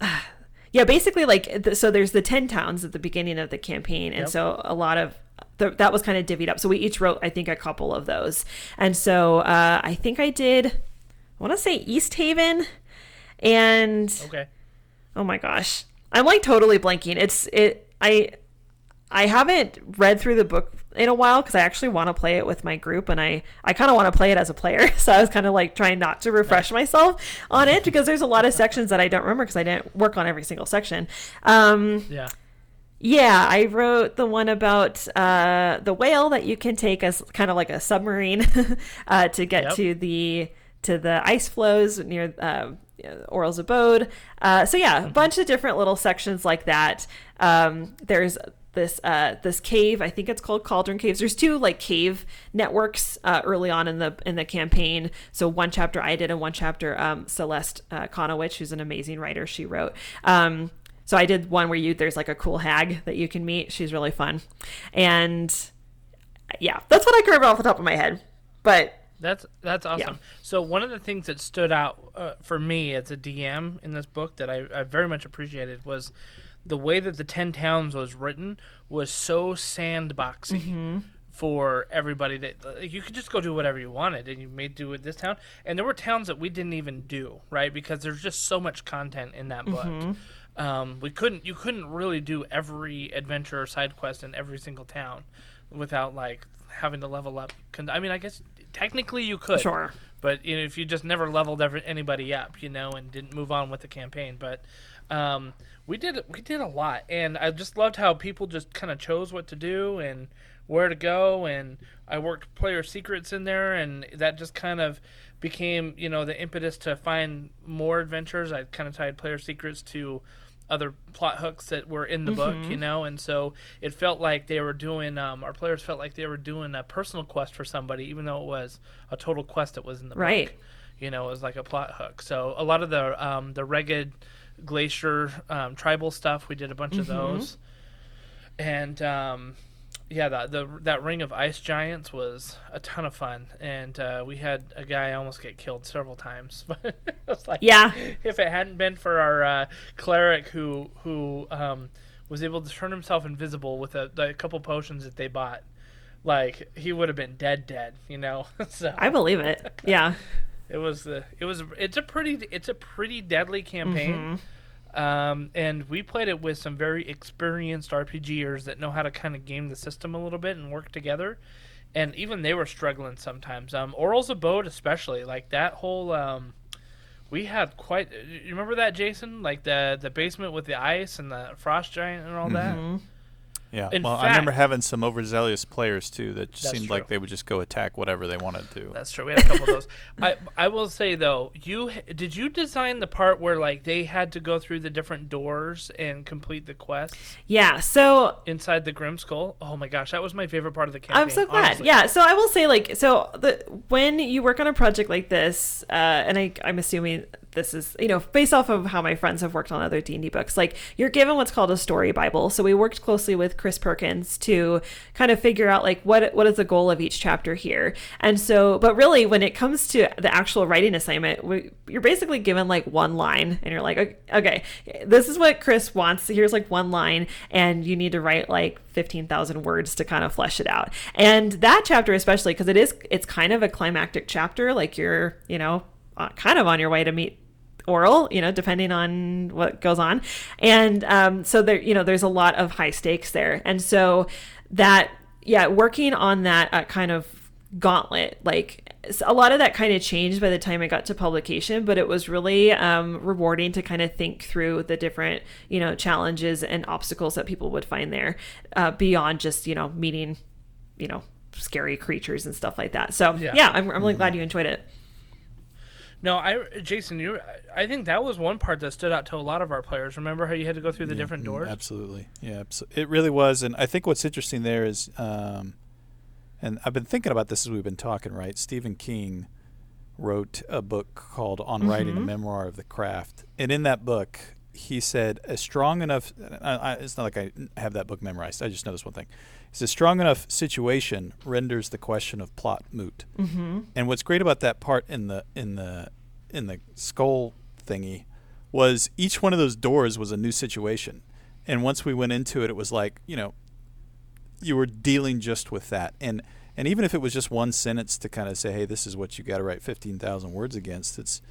yeah, basically like the, so. There's the ten towns at the beginning of the campaign, and Yep. so a lot of the, that was kind of divvied up. So we each wrote, I think, a couple of those, and so uh, I think I did. I want to say Easthaven, and Okay. oh my gosh, I'm like totally blanking. It's it. I I haven't read through the book in a while because I actually want to play it with my group and I, I kind of want to play it as a player. So I was kind of like trying not to refresh myself on it because there's a lot of sections that I don't remember because I didn't work on every single section. Um, Yeah. Yeah, I wrote the one about uh, the whale that you can take as kind of like a submarine uh, to get Yep. to the to the ice floes near uh, Auril's abode. Uh, so yeah, a bunch of different little sections like that. Um, there's this uh, this cave. I think it's called Cauldron Caves. There's two like cave networks uh, early on in the in the campaign. So one chapter I did and one chapter um, Celeste uh, Conowitch, who's an amazing writer, she wrote. Um, so I did one where you there's like a cool hag that you can meet. She's really fun, and yeah, that's what I can remember off the top of my head. But That's that's awesome. So one of the things that stood out uh, for me as a DM in this book that I, I very much appreciated was the way that the Ten Towns was written was so sandboxy for everybody that like, you could just go do whatever you wanted and you may do it this town. And there were towns that we didn't even do right because there's just so much content in that book. Um, we couldn't you couldn't really do every adventure or side quest in every single town without like having to level up. I mean, I guess technically you could, Sure. but you know, if you just never leveled ever, anybody up, you know, and didn't move on with the campaign, but um, we did we did a lot, and I just loved how people just kind of chose what to do and where to go, and I worked player secrets in there, and that just kind of became you know the impetus to find more adventures. I kind of tied player secrets to other plot hooks that were in the book, you know, and so it felt like they were doing. Um, our players felt like they were doing a personal quest for somebody, even though it was a total quest that was in the Right. book. You know, it was like a plot hook. So a lot of the um, the Reghed Glacier um, tribal stuff, we did a bunch of those, and um, yeah, the, the that ring of ice giants was a ton of fun, and uh, we had a guy almost get killed several times. But it like, Yeah. if it hadn't been for our uh, cleric who who um, was able to turn himself invisible with a, the couple potions that they bought, like he would have been dead, dead. You know, so I believe it. Yeah. it was the it was it's a pretty it's a pretty deadly campaign. Um, and we played it with some very experienced RPGers that know how to kind of game the system a little bit and work together. And even they were struggling sometimes. Um, Auril's Abode, especially like that whole. Um, we had quite. You remember that, Jason? Like the the basement with the ice and the frost giant and all that. Yeah. In well, I remember having some overzealous players too that seemed true. like they would just go attack whatever they wanted to. That's true. We had a couple of those. I I will say though, you did you design the part where like they had to go through the different doors and complete the quests Yeah. So inside the Grimskalle? Oh my gosh, that was my favorite part of the campaign. I'm so glad. honestly. Yeah. So I will say, like, so the when you work on a project like this, uh, and I, I'm assuming this is, you know, based off of how my friends have worked on other D and D books, like you're given what's called a story bible. So we worked closely with Chris Perkins to kind of figure out like what what is the goal of each chapter here. And so, but really, when it comes to the actual writing assignment, we, you're basically given like one line, and you're like, okay, okay, this is what Chris wants. Here's like one line, and you need to write like 15,000 words to kind of flesh it out. And that chapter, especially because it is, it's kind of a climactic chapter. Like you're, you know, uh, kind of on your way to meet Auril you know depending on what goes on. And um, so there you know there's a lot of high stakes there. And so that yeah working on that uh, kind of gauntlet like a lot of that kind of changed by the time it got to publication but it was really um, rewarding to kind of think through the different you know challenges and obstacles that people would find there uh, beyond just you know meeting you know scary creatures and stuff like that. So Yeah. yeah, I'm, I'm really glad you enjoyed it No, I Jason, you I think that was one part that stood out to a lot of our players. Remember how you had to go through the different Mm, doors? Absolutely. Yeah, it really was. And I think what's interesting there is, um, and I've been thinking about this as we've been talking, right? Stephen King wrote a book called On Writing, a Memoir of the Craft. And in that book, he said, a strong enough, I, I, it's not like I have that book memorized, I just know this one thing. He says, strong enough situation renders the question of plot moot. Mm-hmm. And what's great about that part in the, in the, in the skull thingy was each one of those doors was a new situation. And once we went into it, it was like, you know, you were dealing just with that. And and even if it was just one sentence to kind of say, hey, this is what you got to write 15,000 words against, it's,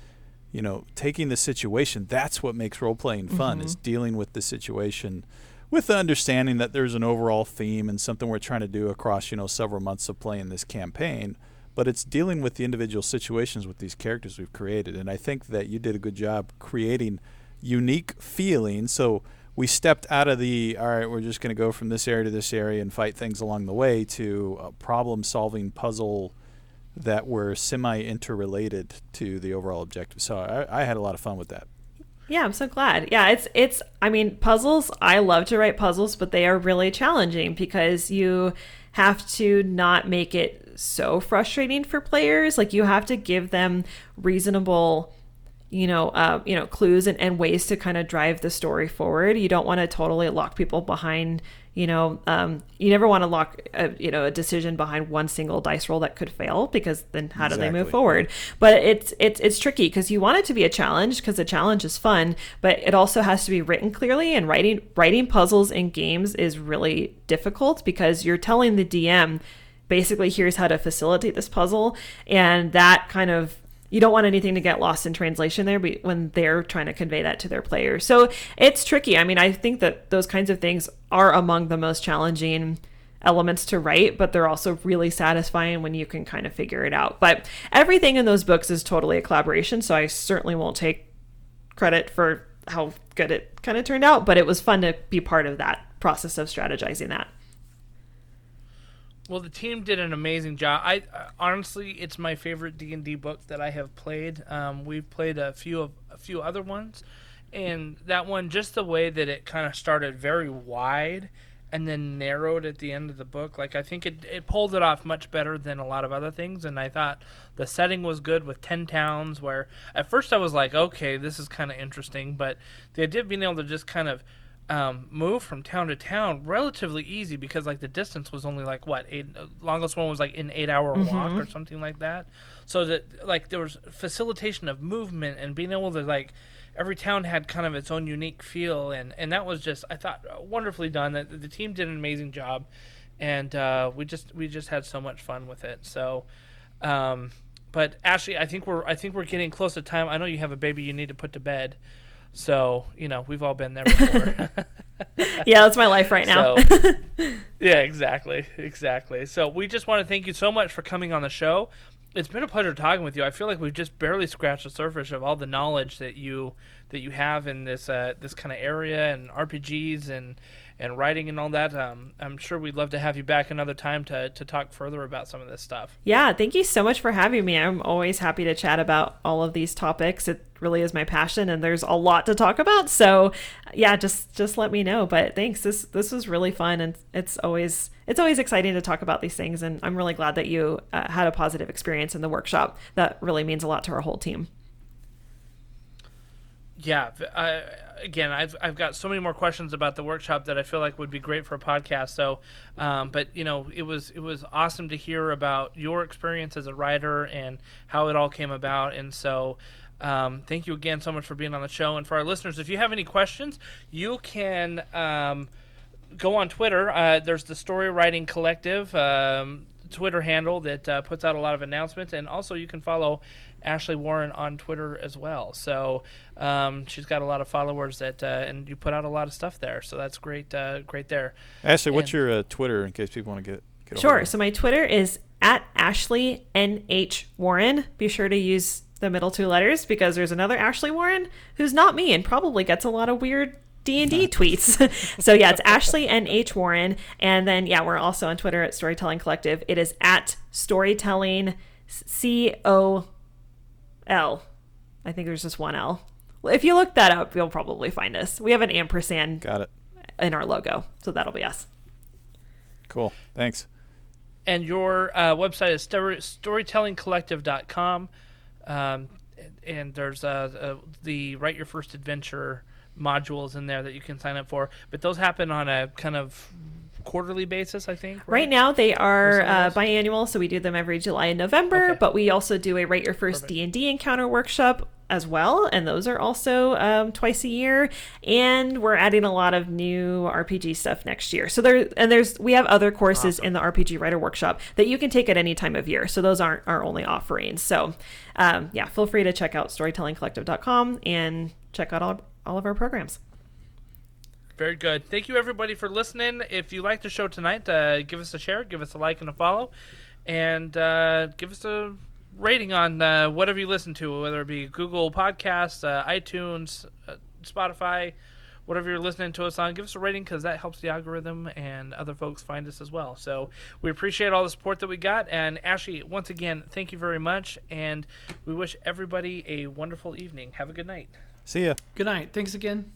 you know, taking the situation, that's what makes role playing fun, is mm-hmm. dealing with the situation with the understanding that there's an overall theme and something we're trying to do across you know several months of playing this campaign but it's dealing with the individual situations with these characters we've created and i think that you did a good job creating unique feelings. So we stepped out of the all right we're just going to go from this area to this area and fight things along the way to uh, a problem solving puzzle that were semi interrelated to the overall objective so I, I had a lot of fun with that Yeah, I'm so glad. Yeah, it's it's I mean, puzzles, I love to write puzzles, but they are really challenging because you have to not make it so frustrating for players. Like you have to give them reasonable you know, uh, you know, clues and, and ways to kind of drive the story forward. You don't want to totally lock people behind, you know, um, you never want to lock, a, you know, a decision behind one single dice roll that could fail because then how do they move forward? But it's it's it's tricky because you want it to be a challenge because the challenge is fun, but it also has to be written clearly. And writing writing puzzles in games is really difficult because you're telling the DM basically here's how to facilitate this puzzle, and that kind of you don't want anything to get lost in translation there when they're trying to convey that to their players. So it's tricky. I mean, I think that those kinds of things are among the most challenging elements to write, but they're also really satisfying when you can kind of figure it out. But everything in those books is totally a collaboration, so I certainly won't take credit for how good it kind of turned out, but it was fun to be part of that process of strategizing that. Well, the team did an amazing job. I uh, honestly, it's my favorite D and D book that I have played. Um, we've played a few of a few other ones, and that one, just the way that it kind of started very wide and then narrowed at the end of the book. Like I think it it pulled it off much better than a lot of other things. And I thought the setting was good with ten towns. Where at first I was like, okay, this is kind of interesting, but the idea of being able to just kind of um, move from town to town relatively easy because like the distance was only like what eight uh, longest one was like an eight hour walk or something like that. So that like there was facilitation of movement and being able to like every town had kind of its own unique feel. And and that was just i thought uh, wonderfully done. That the team did an amazing job. And uh, we just we just had so much fun with it. So um, but Ashley, I think we're I think we're getting close to time. I know you have a baby you need to put to bed, so you know we've all been there before. Yeah, that's my life right now. So, yeah, exactly, exactly. So we just want to thank you so much for coming on the show. It's been a pleasure talking with you. I feel like we've just barely scratched the surface of all the knowledge that you that you have in this uh, this kind of area and RPGs and and writing and all that. Um, I'm sure we'd love to have you back another time to to talk further about some of this stuff. Yeah, thank you so much for having me. I'm always happy to chat about all of these topics. It really is my passion and there's a lot to talk about. So, yeah, just just let me know. But thanks. This this was really fun and it's always it's always exciting to talk about these things and I'm really glad that you uh, had a positive experience in the workshop. That really means a lot to our whole team. Yeah, I, again, I've I've got so many more questions about the workshop that I feel like would be great for a podcast. So, um, but you know, it was it was awesome to hear about your experience as a writer and how it all came about. And so, um, thank you again so much for being on the show. And for our listeners, if you have any questions, you can. Um, go on Twitter. Uh, there's the Story Writing Collective um, Twitter handle that uh, puts out a lot of announcements, and also you can follow Ashley Warren on Twitter as well. So um, she's got a lot of followers that, uh, and you put out a lot of stuff there. So that's great, uh, great there. Ashley, what's your uh, Twitter in case people want to get, get Sure. So my Twitter is at Ashley NH Warren. Be sure to use the middle two letters because there's another Ashley Warren who's not me and probably gets a lot of weird D&D tweets. so yeah, it's Ashley NH Warren. And then yeah, we're also on Twitter at Storytelling Collective. It is at Storytelling C O L. I think there's just one L. If you look that up, you'll probably find us. We have an ampersand Got it. in our logo, so that'll be us. Cool. Thanks. And your uh, website is story, storytellingcollective.com. Um, and there's uh, uh, the Write Your First Adventure modules in there that you can sign up for. But those happen on a kind of quarterly basis, I think. Right now they are uh, biannual, so we do them every July and November. Okay. But we also do a Write Your First D and D Encounter workshop as well, and those are also um, twice a year. And we're adding a lot of new RPG stuff next year. So there and there's we have other courses in the RPG Writer Workshop that you can take at any time of year. So those aren't our only offerings. So um, yeah, feel free to check out StorytellingCollective.com and check out all all of our programs. Very good. Thank you, everybody, for listening. If you like the show tonight, uh, give us a share, give us a like and a follow, and uh, give us a rating on uh, whatever you listen to, whether it be Google Podcasts, uh, iTunes, uh, Spotify, whatever you're listening to us on. Give us a rating because that helps the algorithm and other folks find us as well. So we appreciate all the support that we got. And Ashley, once again, thank you very much. And we wish everybody a wonderful evening. Have a good night. See ya. Good night. Thanks again.